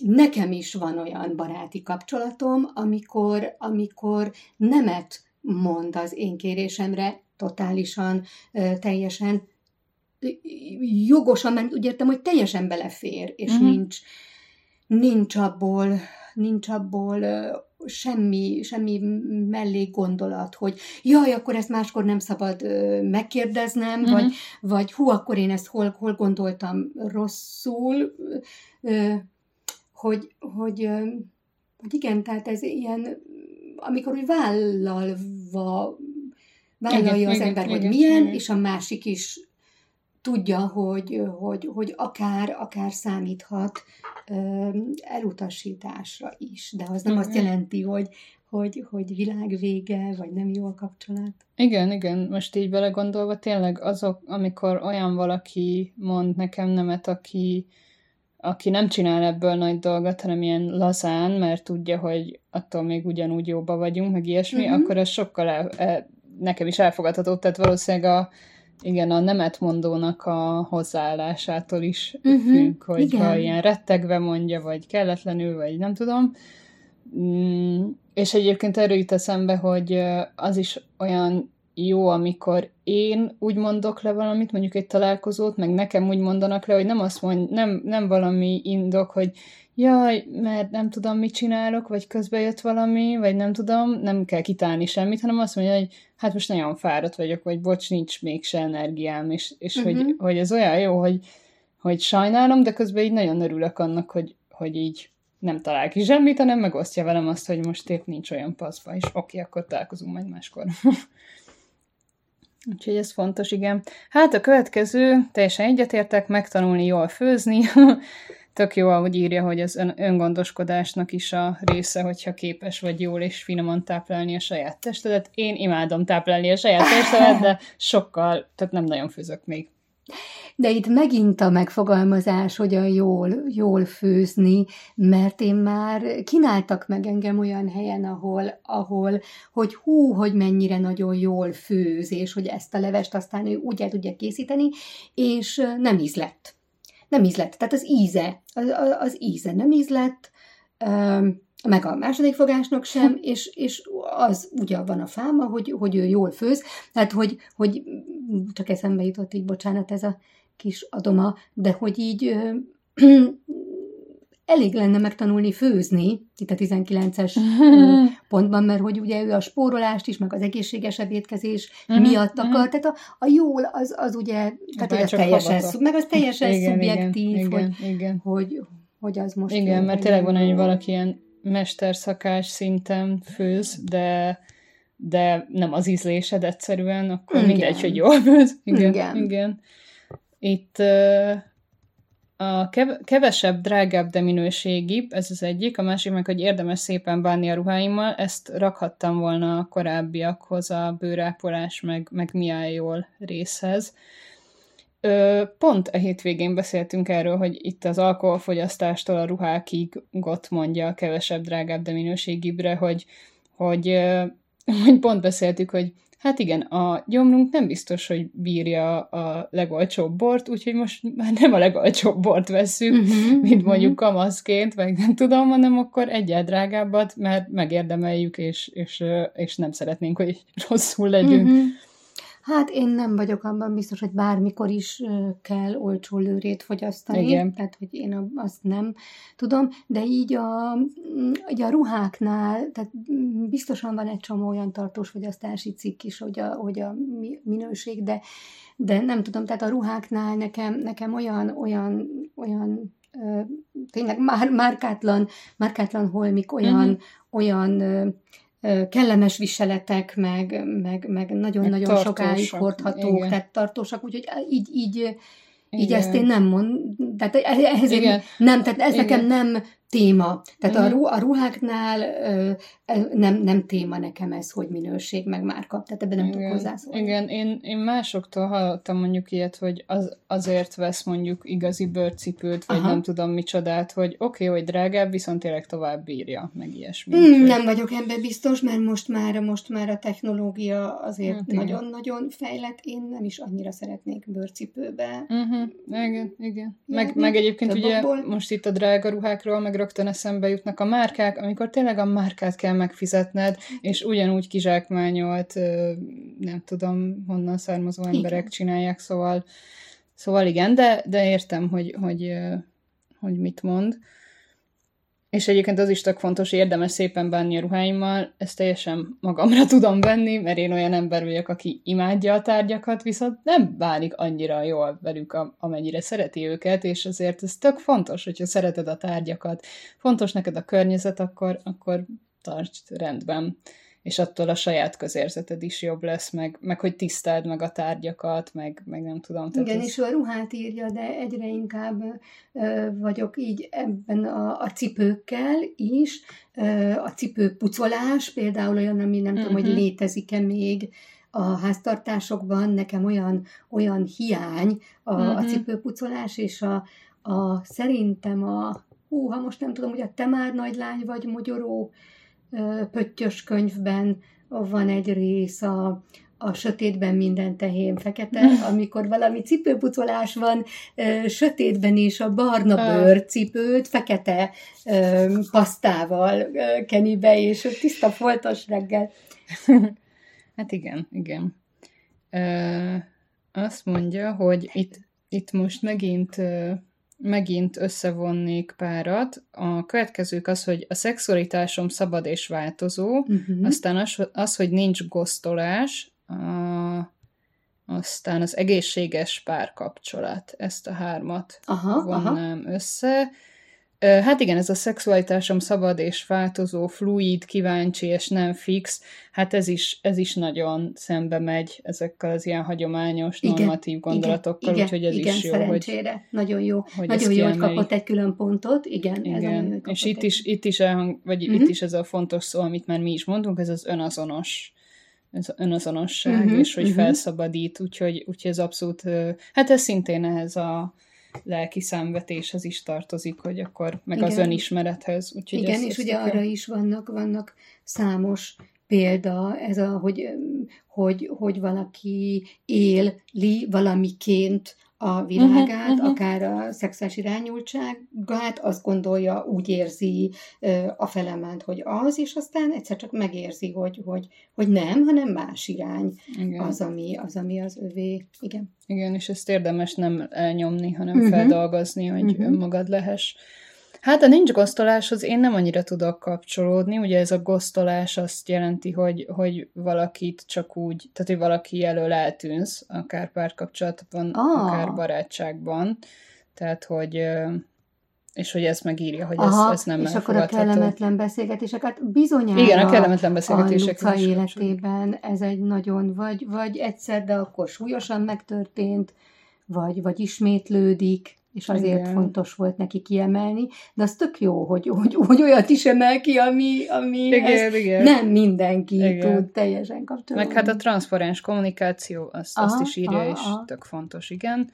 Nekem is van olyan baráti kapcsolatom, amikor, amikor nemet mond az én kérésemre, totálisan, teljesen jogosan, mert úgy értem, hogy teljesen belefér, és uh-huh. nincs, nincs abból, nincs abból semmi, semmi mellé gondolat, hogy jaj, akkor ezt máskor nem szabad megkérdeznem, uh-huh. vagy, vagy hú, akkor én ezt hol, hol gondoltam rosszul, hogy, hogy, hogy igen, tehát ez ilyen, amikor úgy vállalva vállalja igen, az igen, ember, igen, hogy milyen, igen. és a másik is tudja, hogy, hogy, hogy akár, akár számíthat elutasításra is, de az nem azt jelenti, hogy, hogy, hogy világ vége, vagy nem jó a kapcsolat. Igen, igen, most így belegondolva tényleg azok, amikor olyan valaki mond nekem nemet, aki, aki nem csinál ebből nagy dolgot, hanem ilyen lazán, mert tudja, hogy attól még ugyanúgy jóba vagyunk, meg ilyesmi, uh-huh. akkor ez sokkal el, el, nekem is elfogadható, tehát valószínűleg a, igen, a nemet mondónak a hozzáállásától is uh-huh, függ, hogy igen. ha ilyen rettegve mondja, vagy kelletlenül, vagy nem tudom. Mm, és egyébként erről jut eszembe, hogy az is olyan jó, amikor én úgy mondok le valamit, mondjuk egy találkozót, meg nekem úgy mondanak le, hogy nem azt mond, nem, nem valami indok, hogy jaj, mert nem tudom, mit csinálok, vagy közben jött valami, vagy nem tudom, nem kell kitálni semmit, hanem azt mondja, hogy hát most nagyon fáradt vagyok, vagy bocs, nincs mégse energiám, és, és uh-huh. hogy, mhm. hogy ez olyan jó, hogy, hogy sajnálom, de közben így nagyon örülök annak, hogy, hogy így nem talál ki semmit, hanem megosztja velem azt, hogy most épp nincs olyan paszba, és oké, okay, akkor találkozunk majd máskor. Úgyhogy ez fontos, igen. Hát a következő, teljesen egyetértek, megtanulni jól főzni. Tök jó, ahogy írja, hogy az ön, öngondoskodásnak is a része, hogyha képes vagy jól és finoman táplálni a saját testedet. Én imádom táplálni a saját testedet, de sokkal, tehát nem nagyon főzök még. De itt megint a megfogalmazás, hogy a jól, jól főzni, mert én már kínáltak meg engem olyan helyen, ahol, ahol hogy hú, hogy mennyire nagyon jól főz, és hogy ezt a levest aztán ő úgy el tudja készíteni, és nem ízlett. Nem ízlett. Tehát az íze, az, az íze nem ízlett, meg a második fogásnak sem, és, és az ugye van a fáma, hogy, hogy ő jól főz, tehát hogy, hogy csak eszembe jutott így, bocsánat, ez a kis adoma, de hogy így elég lenne megtanulni főzni, itt a 19-es pontban, mert hogy ugye ő a spórolást is, meg az egészségesebb étkezés uh-huh, miatt akar, uh-huh. tehát a, a jól az, az ugye, tehát az teljesen, meg az teljesen igen, szubjektív, igen, hogy, igen, igen. hogy hogy az most... Igen, mert tényleg van, hogy valaki ilyen mesterszakás szinten főz, de de nem az ízlésed egyszerűen, akkor igen. mindegy, hogy jól főz. Igen, igen. igen. Itt a kevesebb, drágább, de minőségibb, ez az egyik, a másik meg, hogy érdemes szépen bánni a ruháimmal, ezt rakhattam volna a korábbiakhoz a bőrápolás, meg, meg milyen jól Pont a hétvégén beszéltünk erről, hogy itt az alkoholfogyasztástól a ruhákig gott mondja a kevesebb, drágább, de minőségibbre, hogy, hogy, hogy pont beszéltük, hogy Hát igen, a gyomrunk nem biztos, hogy bírja a legolcsóbb bort, úgyhogy most már nem a legolcsóbb bort veszünk, uh-huh, mint uh-huh. mondjuk kamaszként, vagy nem tudom, hanem akkor egyel drágábbat, mert megérdemeljük, és, és, és nem szeretnénk, hogy rosszul legyünk. Uh-huh. Hát én nem vagyok abban biztos, hogy bármikor is kell olcsó lőrét fogyasztani, Igen. tehát hogy én azt nem tudom, de így a, így a ruháknál, tehát biztosan van egy csomó olyan tartós fogyasztási cikk is, hogy a, hogy a minőség, de, de nem tudom, tehát a ruháknál nekem, nekem olyan, olyan, olyan tényleg már, márkátlan, márkátlan holmik, olyan, uh-huh. olyan kellemes viseletek, meg, meg, meg nagyon-nagyon sokáig hordhatók, igen. tehát tartósak, úgyhogy így, így, így ezt én nem mond, tehát ehhez én nem, tehát ez Igen. nekem nem téma. Tehát a, mhm. a ruháknál nem, nem téma nekem ez, hogy minőség, meg márka. Tehát ebben nem Igen. tudok hozzászólni. Igen, én, én másoktól hallottam mondjuk ilyet, hogy az, azért vesz mondjuk igazi bőrcipőt, vagy Aha. nem tudom micsodát, hogy oké, okay, hogy drágább, viszont tényleg tovább bírja, meg ilyesmi. Hmm, nem vagyok ebben biztos, mert most már, most már a technológia azért hát, nagyon-nagyon fejlett. Én nem is annyira szeretnék bőrcipőbe. Uh-huh. Igen, igen. Meg, meg egyébként ugye most itt a drága ruhákról, meg rögtön eszembe jutnak a márkák, amikor tényleg a márkát kell megfizetned, és ugyanúgy kizsákmányolt, nem tudom, honnan származó emberek igen. csinálják, szóval, szóval igen, de, de értem, hogy, hogy, hogy mit mond. És egyébként az is tök fontos, hogy érdemes szépen bánni a ruháimmal, ezt teljesen magamra tudom venni, mert én olyan ember vagyok, aki imádja a tárgyakat, viszont nem bánik annyira jól velük, amennyire szereti őket, és azért ez tök fontos, hogyha szereted a tárgyakat, fontos neked a környezet, akkor, akkor tartsd rendben és attól a saját közérzeted is jobb lesz, meg, meg hogy tiszteld meg a tárgyakat, meg, meg nem tudom. Tehát Igen, ez... és ő a ruhát írja, de egyre inkább ö, vagyok így ebben a, a cipőkkel is. Ö, a cipőpucolás például olyan, ami nem uh-huh. tudom, hogy mhm. létezik-e még, a háztartásokban nekem olyan, olyan hiány a, uh-huh. a mhm. cipőpucolás, és a, a szerintem a, hú, ha most nem tudom, hogy a te már nagy lány vagy mogyoró, pöttyös könyvben van egy rész a, a sötétben minden tehén fekete, amikor valami cipőpucolás van, ö, sötétben is a barna bőr cipőt fekete ö, pasztával ö, keni be, és tiszta foltos reggel. Hát igen, igen. Ö, azt mondja, hogy itt, itt most megint megint összevonnék párat. A következők az, hogy a szexualitásom szabad és változó, uh-huh. aztán az, az, hogy nincs gosztolás, a, aztán az egészséges párkapcsolat. Ezt a hármat aha, vonnám aha. össze. Hát igen, ez a szexualitásom szabad és változó, fluid, kíváncsi és nem fix, hát ez is, ez is nagyon szembe megy ezekkel az ilyen hagyományos, igen, normatív gondolatokkal, igen, úgyhogy ez igen, is jó. szerencsére. Hogy, nagyon jó. Hogy nagyon jó, hogy kapott egy külön pontot, igen. igen. Ez a és itt is, itt, is elhang, vagy uh-huh. itt mhm. is ez a fontos szó, amit már mi is mondunk, ez az önazonos ez az önazonosság, uh-huh, és hogy uh-huh. felszabadít, úgyhogy, úgyhogy ez abszolút, hát ez szintén ehhez a lelki számvetéshez is tartozik, hogy akkor meg Igen. az önismerethez. Úgyhogy Igen, és ugye arra is vannak, vannak számos példa, ez a, hogy, hogy, hogy valaki éli valamiként a világát, uh-huh, uh-huh. akár a szexuális irányultságát, azt gondolja, úgy érzi a felement, hogy az, és aztán egyszer csak megérzi, hogy, hogy, hogy nem, hanem más irány Igen. az, ami, az, ami az övé. Igen. Igen, és ezt érdemes nem elnyomni, hanem uh-huh. feldolgozni, hogy uh-huh. önmagad lehess. Hát a nincs gosztoláshoz én nem annyira tudok kapcsolódni, ugye ez a gosztolás azt jelenti, hogy, hogy valakit csak úgy, tehát hogy valaki elől eltűnsz, akár párkapcsolatban, ah. akár barátságban, tehát hogy és hogy ez megírja, hogy Aha, ez, ez nem és akkor a kellemetlen beszélgetéseket bizonyára Igen, a kellemetlen beszélgetések a Luca életében. Ez egy nagyon, vagy, vagy egyszer, de akkor súlyosan megtörtént, vagy, vagy ismétlődik, és azért Igen. fontos volt neki kiemelni, de az tök jó, hogy, hogy, hogy olyat is emel ki, ami, ami igen, igen. nem mindenki igen. tud teljesen kapcsolódni. Meg hát a transzparens kommunikáció, azt, aha, azt is írja, aha, és aha. tök fontos, igen.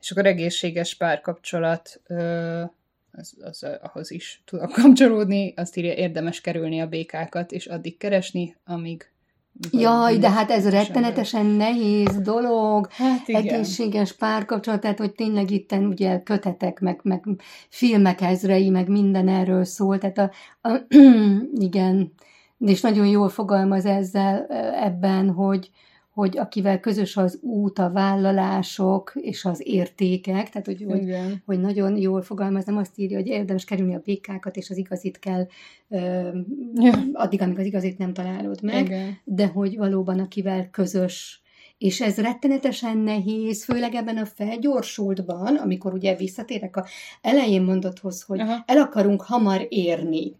És akkor egészséges párkapcsolat, az, az, ahhoz is tudok kapcsolódni, azt írja, érdemes kerülni a békákat, és addig keresni, amíg Jaj, de hát ez rettenetesen nehéz dolog, hát igen. egészséges párkapcsolat, tehát hogy tényleg itt ugye kötetek, meg, meg filmek ezrei, meg minden erről szól, tehát a, a, igen, és nagyon jól fogalmaz ezzel ebben, hogy, hogy akivel közös az út, a vállalások és az értékek, tehát hogy, hogy, hogy nagyon jól fogalmaz, nem azt írja, hogy érdemes kerülni a békákat, és az igazit kell ö, addig, amíg az igazit nem találod meg, Igen. de hogy valóban akivel közös és ez rettenetesen nehéz, főleg ebben a felgyorsultban, amikor ugye visszatérek a elején mondotthoz, hogy Aha. el akarunk hamar érni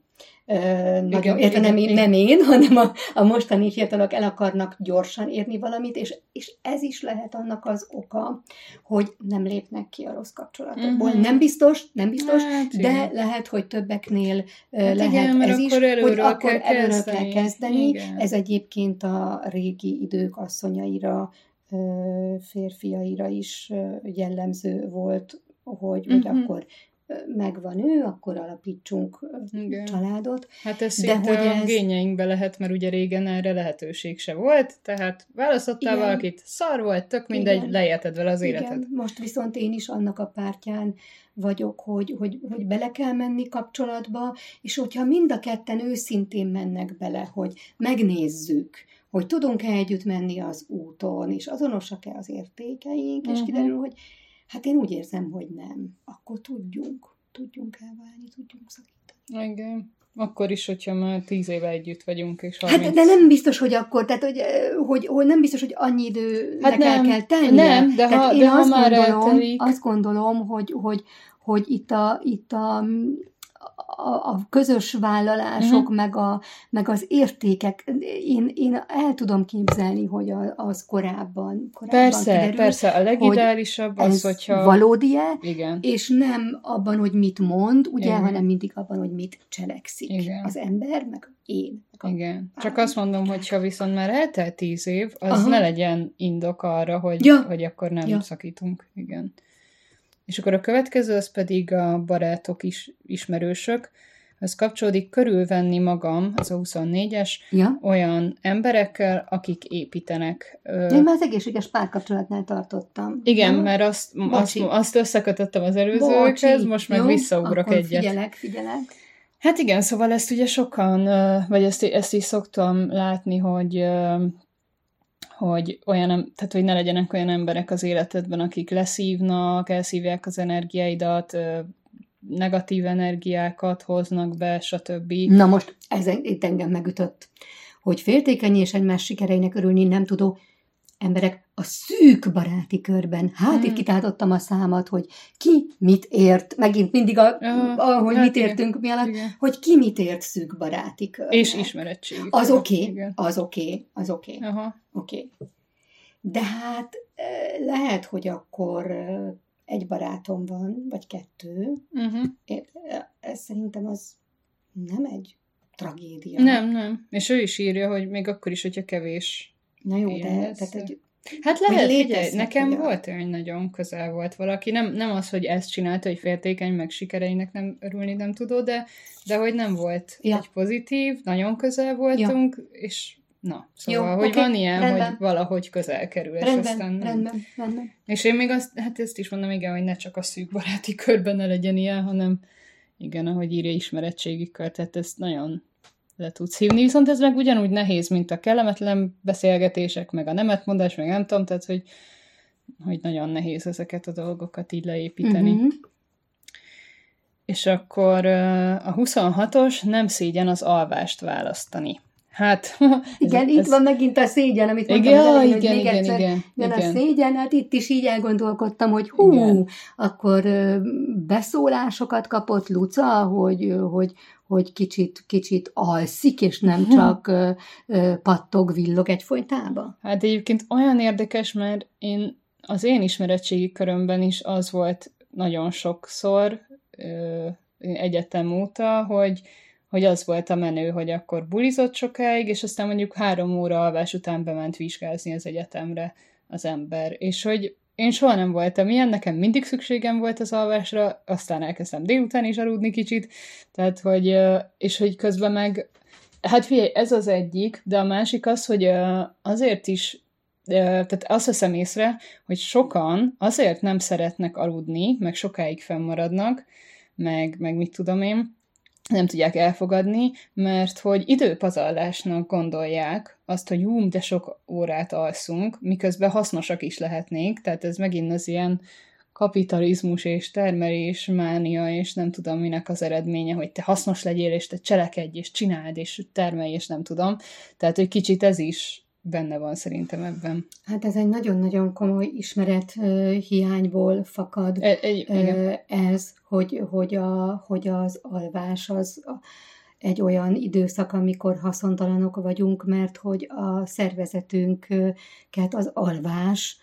nagyon, érte nem, én, nem én, hanem a, a mostani fiatalok el akarnak gyorsan érni valamit, és, és ez is lehet annak az oka, hogy nem lépnek ki a rossz kapcsolatokból. Uh-huh. Nem biztos, nem biztos, hát, de igen. lehet, hogy többeknél hát lehet igen, ez is, hogy akkor kell előről kell kezdeni. Igen. Ez egyébként a régi idők asszonyaira, férfiaira is jellemző volt, hogy, uh-huh. hogy akkor megvan ő, akkor alapítsunk Igen. családot. Hát ez de hogy a ez... gényeinkbe lehet, mert ugye régen erre lehetőség se volt, tehát választottál Igen. valakit, szar volt, tök mindegy, Igen. lejeted vele az Igen. életed. Most viszont én is annak a pártján vagyok, hogy, hogy, hogy bele kell menni kapcsolatba, és hogyha mind a ketten őszintén mennek bele, hogy megnézzük, hogy tudunk-e együtt menni az úton, és azonosak-e az értékeink, uh-huh. és mhm. kiderül, hogy Hát én úgy érzem, hogy nem. Akkor tudjunk, tudjunk elválni, tudjunk szakítani. Igen. Akkor is, hogyha már tíz éve együtt vagyunk, és 30... Hát, de nem biztos, hogy akkor, tehát hogy, hogy, hogy nem biztos, hogy annyi idő hát nem, el kell tennie. Nem, de ha, én de azt ha már gondolom, eltelik... azt gondolom, hogy, hogy, hogy itt a, itt a a, a közös vállalások, uh-huh. meg, a, meg az értékek, én, én el tudom képzelni, hogy az korábban, korábban Persze, kiderült, persze, a legideálisabb az, hogyha... valódi-e, Igen. és nem abban, hogy mit mond, ugye, Igen. hanem mindig abban, hogy mit cselekszik Igen. az ember, meg én. Meg Igen. Csak azt mondom, hogy ha viszont már eltelt tíz év, az Aha. ne legyen indok arra, hogy, ja. hogy akkor nem ja. szakítunk. Igen. És akkor a következő az pedig a barátok is, ismerősök. Ez kapcsolódik körülvenni magam, az a 24-es, ja. olyan emberekkel, akik építenek. Én már az egészséges párkapcsolatnál tartottam. Igen, nem? mert azt, azt, azt összekötöttem az előzőkhez, most meg Jó, visszaugrok akkor egyet. figyelek, figyelek. Hát igen, szóval ezt ugye sokan, vagy ezt, ezt is szoktam látni, hogy hogy olyan, tehát hogy ne legyenek olyan emberek az életedben, akik leszívnak, elszívják az energiáidat, negatív energiákat hoznak be, stb. Na most ez itt engem megütött, hogy féltékeny és egymás sikereinek örülni nem tudó emberek a szűk baráti körben. Hát hmm. itt kitáltottam a számat, hogy ki mit ért, megint mindig, a, uh, a, hogy hát mit igen, értünk mi alatt, igen. hogy ki mit ért szűk baráti körben. És ismerettség. Az oké, okay, az oké, okay, az oké. Okay. Oké. Okay. De hát lehet, hogy akkor egy barátom van, vagy kettő. Uh-huh. Ez szerintem az nem egy tragédia. Nem, nem. És ő is írja, hogy még akkor is, hogyha kevés. Na jó, de tehát egy, Hát lehet, figyelj, nekem ugye? volt olyan, nagyon közel volt valaki, nem, nem az, hogy ezt csinálta, hogy féltékeny, meg sikereinek nem örülni nem tudó, de, de hogy nem volt ja. egy pozitív, nagyon közel voltunk, ja. és Na, szóval, Jó, hogy okay, van ilyen, rendben. hogy valahogy közel kerül, és rendben, aztán nem. Rendben, rendben. És én még azt, hát ezt is mondom, igen, hogy ne csak a szűk baráti körben ne legyen ilyen, hanem igen, ahogy írja ismerettségi kör, tehát ezt nagyon le tudsz hívni, viszont ez meg ugyanúgy nehéz, mint a kellemetlen beszélgetések, meg a nemetmondás, meg nem tudom, tehát hogy, hogy nagyon nehéz ezeket a dolgokat így leépíteni. Uh-huh. És akkor a 26-os nem szégyen az alvást választani. Hát... Igen, ez, itt ez... van megint a szégyen, amit mondtam, igen, elején, igen, hogy még igen, egyszer igen, jön igen. a szégyen, hát itt is így elgondolkodtam, hogy hú, igen. akkor beszólásokat kapott Luca, hogy, hogy, hogy kicsit, kicsit alszik, és nem csak pattog, villog egyfolytában? Hát egyébként olyan érdekes, mert én az én ismeretségi körömben is az volt nagyon sokszor egyetem óta, hogy hogy az volt a menő, hogy akkor bulizott sokáig, és aztán mondjuk három óra alvás után bement vizsgázni az egyetemre az ember. És hogy én soha nem voltam ilyen, nekem mindig szükségem volt az alvásra, aztán elkezdtem délután is aludni kicsit, tehát hogy, és hogy közben meg, hát figyelj, ez az egyik, de a másik az, hogy azért is tehát azt veszem észre, hogy sokan azért nem szeretnek aludni, meg sokáig fennmaradnak, meg, meg mit tudom én, nem tudják elfogadni, mert hogy időpazarlásnak gondolják azt, hogy hú, de sok órát alszunk, miközben hasznosak is lehetnénk, tehát ez megint az ilyen kapitalizmus és termelés mánia, és nem tudom minek az eredménye, hogy te hasznos legyél, és te cselekedj, és csináld, és termelj, és nem tudom. Tehát, hogy kicsit ez is benne van szerintem ebben. Hát ez egy nagyon-nagyon komoly ismeret hiányból fakad e, egy, ez, hogy, hogy, a, hogy az alvás az egy olyan időszak, amikor haszontalanok vagyunk, mert hogy a szervezetünket az alvás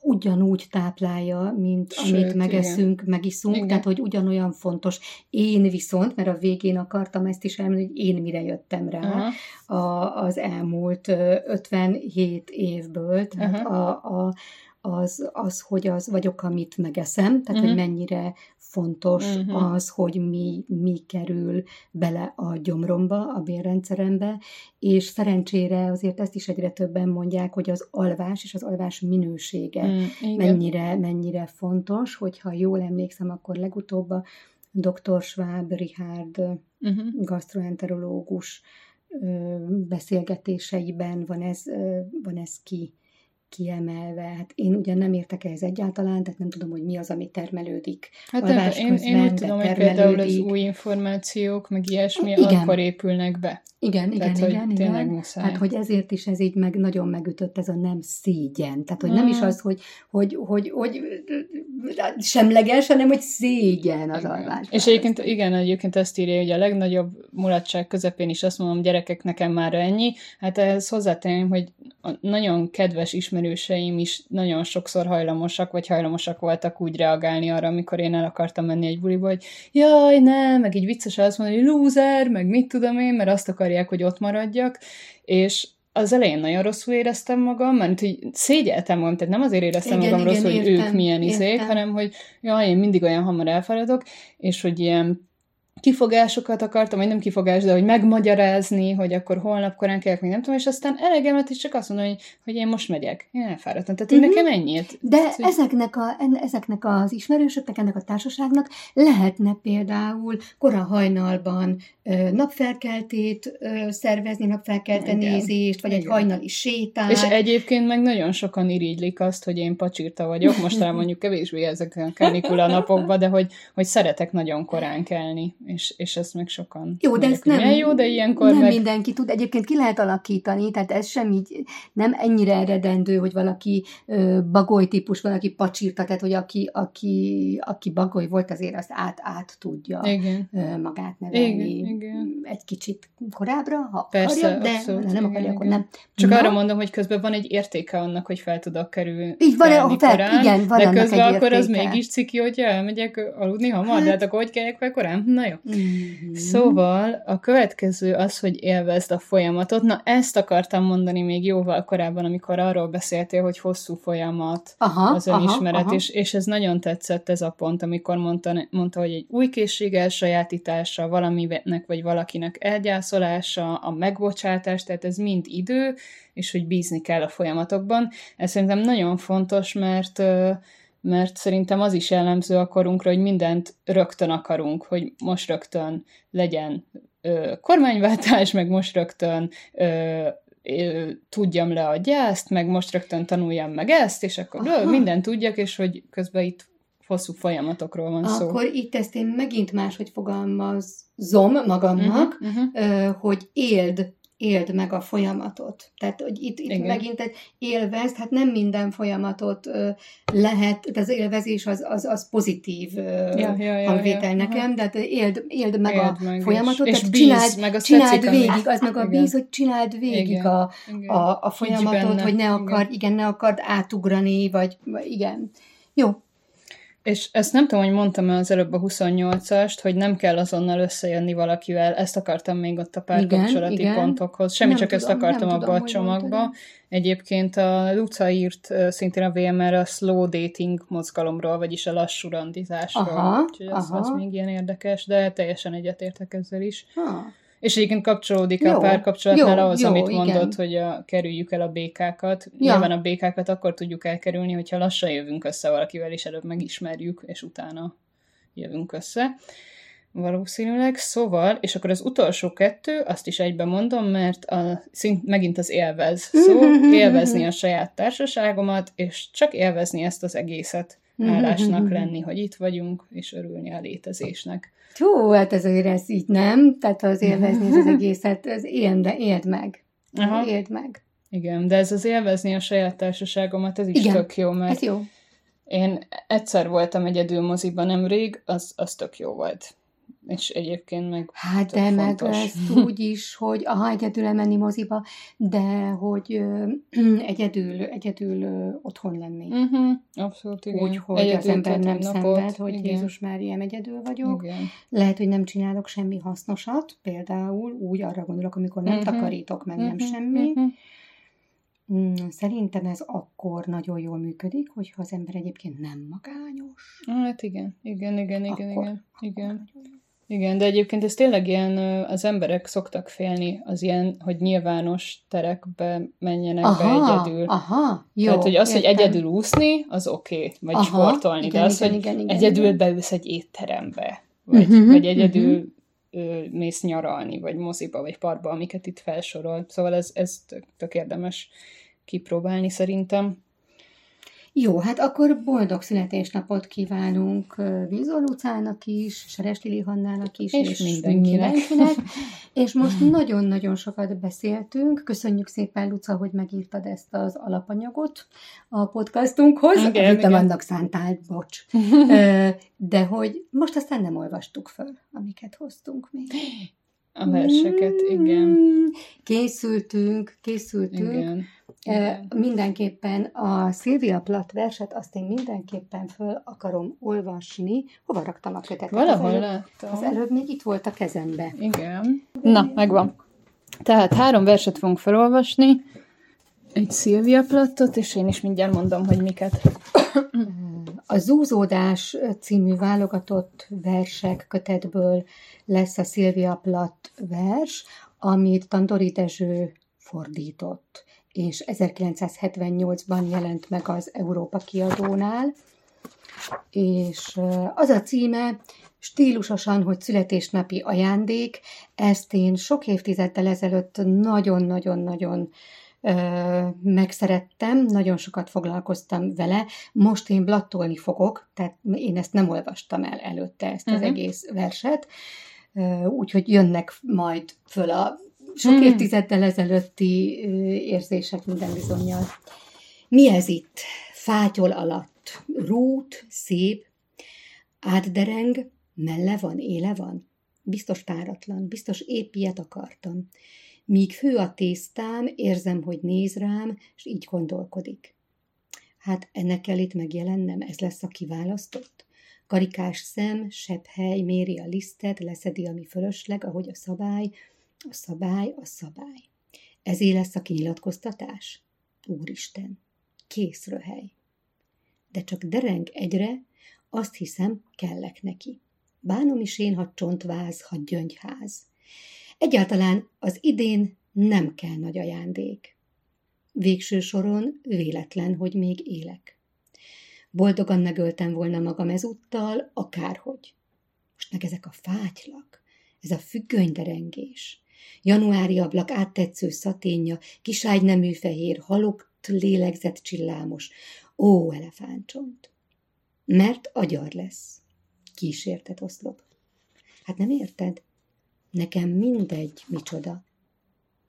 ugyanúgy táplálja, mint Sőt, amit megeszünk, igen. megiszunk, igen. tehát hogy ugyanolyan fontos. Én viszont, mert a végén akartam ezt is elmondani, hogy én mire jöttem rá a, az elmúlt 57 évből, tehát a, a, az, az, hogy az vagyok, amit megeszem, tehát uh-huh. hogy mhm. mennyire fontos uh-huh. az, hogy mi, mi kerül bele a gyomromba, a bérrendszerembe, és szerencsére azért ezt is egyre többen mondják, hogy az alvás és az alvás minősége uh-huh. mennyire, mennyire fontos, hogyha jól emlékszem, akkor legutóbb a dr. Schwab Richard uh-huh. gastroenterológus beszélgetéseiben van ez, van ez ki kiemelve. Hát én ugyan nem értek ehhez egyáltalán, tehát nem tudom, hogy mi az, ami termelődik. Hát nem, én, én úgy tudom, hogy például az új információk, meg ilyesmi, igen. akkor épülnek be. Igen, igen, tehát, igen, igen. igen. Muszáj. Hát, hogy ezért is ez így meg nagyon megütött ez a nem szégyen. Tehát, hogy mm. nem is az, hogy, hogy, hogy, hogy semleges, hanem hogy szégyen az alvás. És egyébként, igen, egyébként ezt írja, hogy a legnagyobb mulatság közepén is azt mondom, gyerekek, nekem már ennyi. Hát ehhez hozzátenném, hogy nagyon kedves ismerőseim is nagyon sokszor hajlamosak, vagy hajlamosak voltak úgy reagálni arra, amikor én el akartam menni egy buliba, hogy jaj, nem, meg így vicces azt mondani, hogy lúzer, meg mit tudom én, mert azt akarják, hogy ott maradjak, és az elején nagyon rosszul éreztem magam, mert hogy szégyeltem magam, tehát nem azért éreztem igen, magam igen, rosszul, hogy ők milyen izék, hanem hogy jaj, én mindig olyan hamar elfáradok, és hogy ilyen kifogásokat akartam, vagy nem kifogás, de hogy megmagyarázni, hogy akkor holnap korán kellek, még nem tudom, és aztán elegemet is csak azt mondom, hogy, hogy én most megyek. Én elfáradtam. Tehát uh-huh. nekem ennyit. De Tehát, hogy... ezeknek, a, ezeknek az ismerősöknek, ennek a társaságnak lehetne például kora hajnalban napfelkeltét szervezni, napfelkelte nézést, vagy Igen. egy hajnali sétát. És egyébként meg nagyon sokan irigylik azt, hogy én pacsírta vagyok, most rá mondjuk kevésbé ezek a kanikula napokban, de hogy, hogy szeretek nagyon korán kelni és, és ezt meg sokan Jó, de ez nem, jó, de ilyenkor nem meg... mindenki tud. Egyébként ki lehet alakítani, tehát ez sem így, nem ennyire eredendő, hogy valaki ö, bagoly típus, valaki pacsírta, tehát hogy aki, aki, aki bagoly volt, azért azt át, át tudja igen. Ö, magát nevelni. Igen, igen. Egy kicsit korábbra, ha Persze, akarja, de abszolút, nem igen, akarja, igen. akkor nem. Csak Na? arra mondom, hogy közben van egy értéke annak, hogy fel tudok kerülni. Így van, fel, korán, igen, van de közben egy akkor értéke. az mégis ciki, hogy elmegyek aludni hamar, hát, de hát akkor hogy kelljek fel korán? Na jó. Mm-hmm. Szóval a következő az, hogy élvezd a folyamatot. Na ezt akartam mondani még jóval korábban, amikor arról beszéltél, hogy hosszú folyamat aha, az önismeret, aha, és, és ez nagyon tetszett ez a pont, amikor mondta, mondta, hogy egy új készség elsajátítása, valaminek vagy valakinek elgyászolása, a megbocsátás, tehát ez mind idő, és hogy bízni kell a folyamatokban. Ez szerintem nagyon fontos, mert mert szerintem az is jellemző a korunkra, hogy mindent rögtön akarunk, hogy most rögtön legyen ö, kormányváltás, meg most rögtön ö, tudjam le a gyászt, meg most rögtön tanuljam meg ezt, és akkor Aha. mindent tudjak, és hogy közben itt hosszú folyamatokról van akkor szó. Akkor itt ezt én megint máshogy fogalmaz, zom magamnak, Uh-huh, uh-huh. hogy éld éld meg a folyamatot. Tehát, hogy itt, itt Igen. megint egy élvezd, hát nem minden folyamatot ö, lehet, de az élvezés az, az, az pozitív ö, Ja, ja, ja, hangvétel ja. nekem, de hát éld, éld meg Éld a meg, folyamatot, és, és tehát bíz, csináld, meg azt csináld végig, az meg a Igen. bíz, hogy csináld végig Igen. a, Igen. a, a folyamatot, hogy ne igen. akard, igen, ne akard átugrani, vagy igen. Jó, És ezt nem tudom, hogy mondtam-e az előbb a 28-ast, hogy nem kell azonnal összejönni valakivel, ezt akartam még ott a párkapcsolati Igen, igen. pontokhoz. Semmi, Nem csak ezt tudom, nem akartam tudom, abba a hogy csomagba. mondtad. Egyébként a Luca írt szintén a VMR a slow dating mozgalomról, vagyis a lassú randizásról. Aha, Úgyhogy az, aha. az még ilyen érdekes, de teljesen egyetértek ezzel is. ha. És egyébként kapcsolódik Jó, a párkapcsolatnál jó, ahhoz, jó, amit igen. mondott, hogy a, kerüljük el a békákat. Ja. Nyilván a békákat akkor tudjuk elkerülni, hogyha lassan jövünk össze valakivel, és előbb megismerjük, és utána jövünk össze. Valószínűleg. Szóval, és akkor az utolsó kettő, azt is egyben mondom, mert a, szint, megint az élvez szó, élvezni a saját társaságomat, és csak élvezni ezt az egészet, állásnak lenni, hogy itt vagyunk, és örülni a létezésnek. Hú, hát ez azért ez így nem, tehát az élvezni ez az egészet, ez éld, éld meg. Aha. Éld meg. Igen, de ez az élvezni a saját társaságomat, ez is Igen. tök jó, mert Ez jó. én egyszer voltam egyedül moziban nemrég, az, az tök jó volt. És egyébként meg Hát de meg fontos. ezt úgy is, hogy aha, egyedül elmenni moziba, de hogy ö, egyedül, egyedül ö, otthon lenni. Uh-huh, abszolút, igen. Úgy, hogy az Egyedül ember nem napot, szenved, hogy igen. Jézus Mária, egyedül vagyok. Igen. Lehet, hogy nem csinálok semmi hasznosat, például úgy arra gondolok, amikor nem Mhm. takarítok, meg nem Mhm, semmi. Mm, Szerintem ez akkor nagyon jól működik, hogyha az ember egyébként nem magányos. Hát igen, igen, igen, igen, Akkor- igen. igen. Igen, de egyébként ez tényleg ilyen, az emberek szoktak félni az ilyen, hogy nyilvános terekbe menjenek be egyedül. aha, jó. Tehát, hogy az, hogy értem. egyedül úszni, az oké, okay, vagy Aha, sportolni, igen, de az, igen, hogy igen, igen, egyedül igen. beülsz egy étterembe, vagy, Mhm, vagy egyedül ö, mész nyaralni, vagy moziba, vagy parkba, amiket itt felsorol. Szóval ez, ez tök, tök érdemes kipróbálni szerintem. Jó, hát akkor boldog születésnapot kívánunk ö, Vízol Lucának is, Seres Lili Hannának is, És mindenkinek. mindenkinek. És most nagyon-nagyon sokat beszéltünk. Köszönjük szépen, Luca, hogy megírtad ezt az alapanyagot a podcastunkhoz, Igen, amit igen. annak szántál, bocs. De hogy most aztán nem olvastuk föl, amiket hoztunk még. A verseket, igen. Mm, Készültünk, készültünk. Igen. Igen. Mindenképpen a Szilvia Plath verset azt én mindenképpen föl akarom olvasni. Hova raktam a kötetet? Valahol az előbb, láttam. az előbb még itt volt a kezembe. Igen. Na, megvan. Tehát három verset fogunk felolvasni, egy Szilvia Plattot, és én is mindjárt mondom, hogy miket. A Zúzódás című válogatott versek kötetből lesz a Szilvia Plath vers, amit Tandori Dezső fordított, és 1978-ban jelent meg az Európa kiadónál, és az a címe, stílusosan, hogy születésnapi ajándék, ezt én sok évtizeddel ezelőtt nagyon-nagyon-nagyon megszerettem, nagyon sokat foglalkoztam vele, most én blattolni fogok, tehát én ezt nem olvastam el előtte, ezt az Mhm. egész verset, úgyhogy jönnek majd föl a sok Mhm. évtizeddel ezelőtti érzések minden bizonyal. Mi ez itt? Fátyol alatt. Rút, szép, átdereng, melle van, éle van. Biztos páratlan, biztos épp ilyet akartam. Míg fő a tésztám, érzem, hogy néz rám, és így gondolkodik. Hát ennek kell itt megjelennem, ez lesz a kiválasztott. Karikás szem, sebb hely, méri a lisztet, leszedi, ami fölösleg, ahogy a szabály, a szabály, a szabály. Ezé lesz a kinyilatkoztatás? Úristen, kész röhely. De csak dereng egyre, azt hiszem, kellek neki. Bánom is én, ha csontváz, ha gyöngyház. Egyáltalán az idén nem kell nagy ajándék. Végső soron véletlen, hogy még élek. Boldogan megöltem volna magam ezúttal, akárhogy. Most meg ezek a fátylak, ez a függönyderengés. Januári ablak áttetsző szaténja, kiságy nemű fehér, halott lélegzett csillámos. Ó, elefántcsont! Mert agyar lesz. Kísértet oszlop. Hát nem érted? Nekem mindegy, micsoda.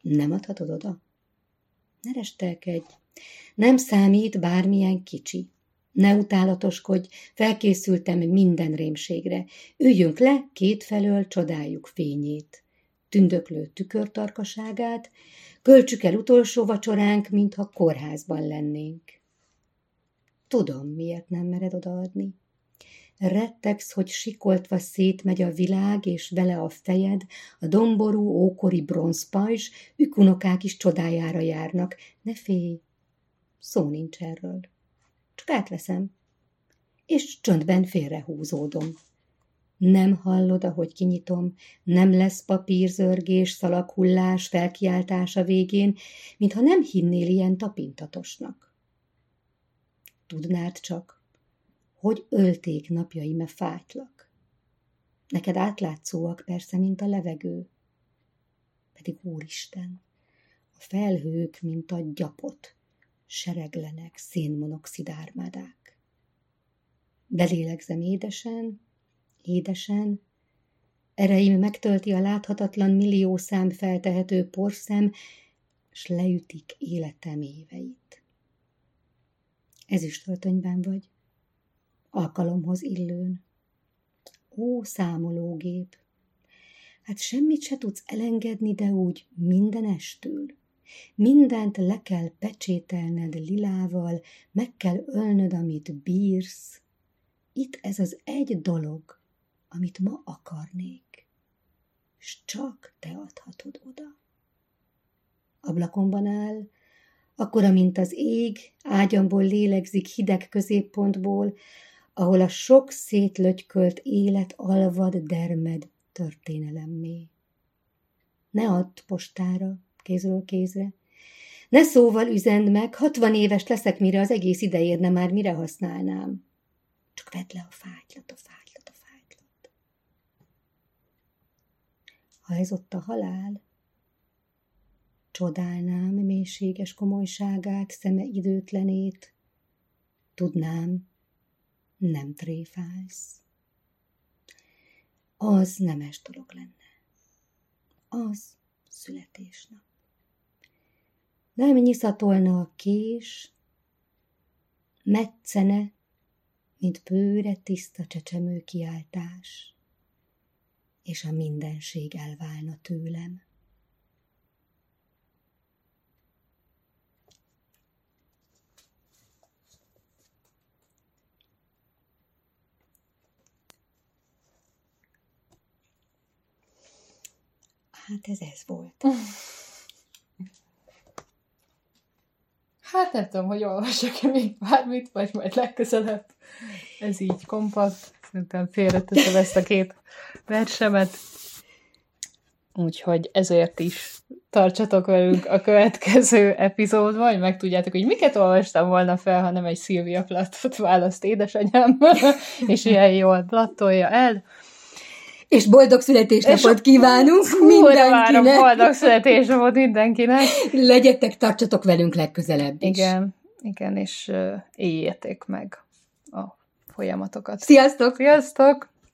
Nem adhatod oda? Ne restelkedj. Nem számít bármilyen kicsi. Ne utálatoskodj, felkészültem minden rémségre. Üljünk le, kétfelől csodáljuk fényét. Tündöklő tükörtarkaságát, költsük el utolsó vacsoránk, mintha kórházban lennénk. Tudom, miért nem mered odaadni. Rettegsz, hogy sikoltva szétmegy a világ, és vele a fejed, a domború, ókori bronzpajzs, ükunokák is csodájára járnak. Ne félj, szó nincs erről. Csak átveszem, és csöndben félrehúzódom. Nem hallod, ahogy kinyitom, nem lesz papírzörgés, szalaghullás, felkiáltása végén, mintha nem hinnél ilyen tapintatosnak. Tudnád csak, hogy ölték napjaim-e fájtlak. Neked átlátszóak persze, mint a levegő. Pedig Úristen, a felhők, mint a gyapot, sereglenek szénmonoxid ármádák. Belélegzem édesen, édesen, ereim megtölti a láthatatlan millió szám feltehető porszem, s leütik életem éveit. Ezüstöltönyben vagy, alkalomhoz illőn. Ó, számológép! Hát semmit se tudsz elengedni, de úgy mindenestül. Mindent le kell pecsételned lilával, meg kell ölnöd, amit bírsz. Itt ez az egy dolog, amit ma akarnék, és csak te adhatod oda. Ablakomban áll, akkora, mint az ég, ágyamból lélegzik hideg középpontból, ahol a sok szétlögykölt élet alvad dermed történelemmé. Ne add postára, kézről kézre. Ne szóval üzend meg, hatvan éves leszek, mire az egész ide érne már, mire használnám. Csak vedd le a fájtlat, a fájtlat, a fájtlat. Ha ez ott a halál, csodálnám mélységes komolyságát, szeme időtlenét, tudnám, nem tréfálsz. Az nemes dolog lenne. Az születésnap. Nem nyiszatolna a kés, metszene, mint bőre tiszta csecsemő kiáltás, és a mindenség elválna tőlem. Hát ez ez volt. Hát nem tudom, hogy olvasok-e még bármit, vagy majd legközelebb. Ez így kompakt. Szerintem félreteszem ezt a két versemet. Úgyhogy ezért is tartsatok velünk a következő epizódban, hogy megtudjátok, hogy miket olvastam volna fel, ha nem egy Szilvia Plattot választ édesanyám, és ilyen jól plattolja el. És boldog születésnapot és kívánunk mindenkinek. boldog születésnapot mindenkinek. Legyetek, tartsatok velünk legközelebb is. Igen, igen, és éljetek meg a folyamatokat. Sziasztok! Sziasztok!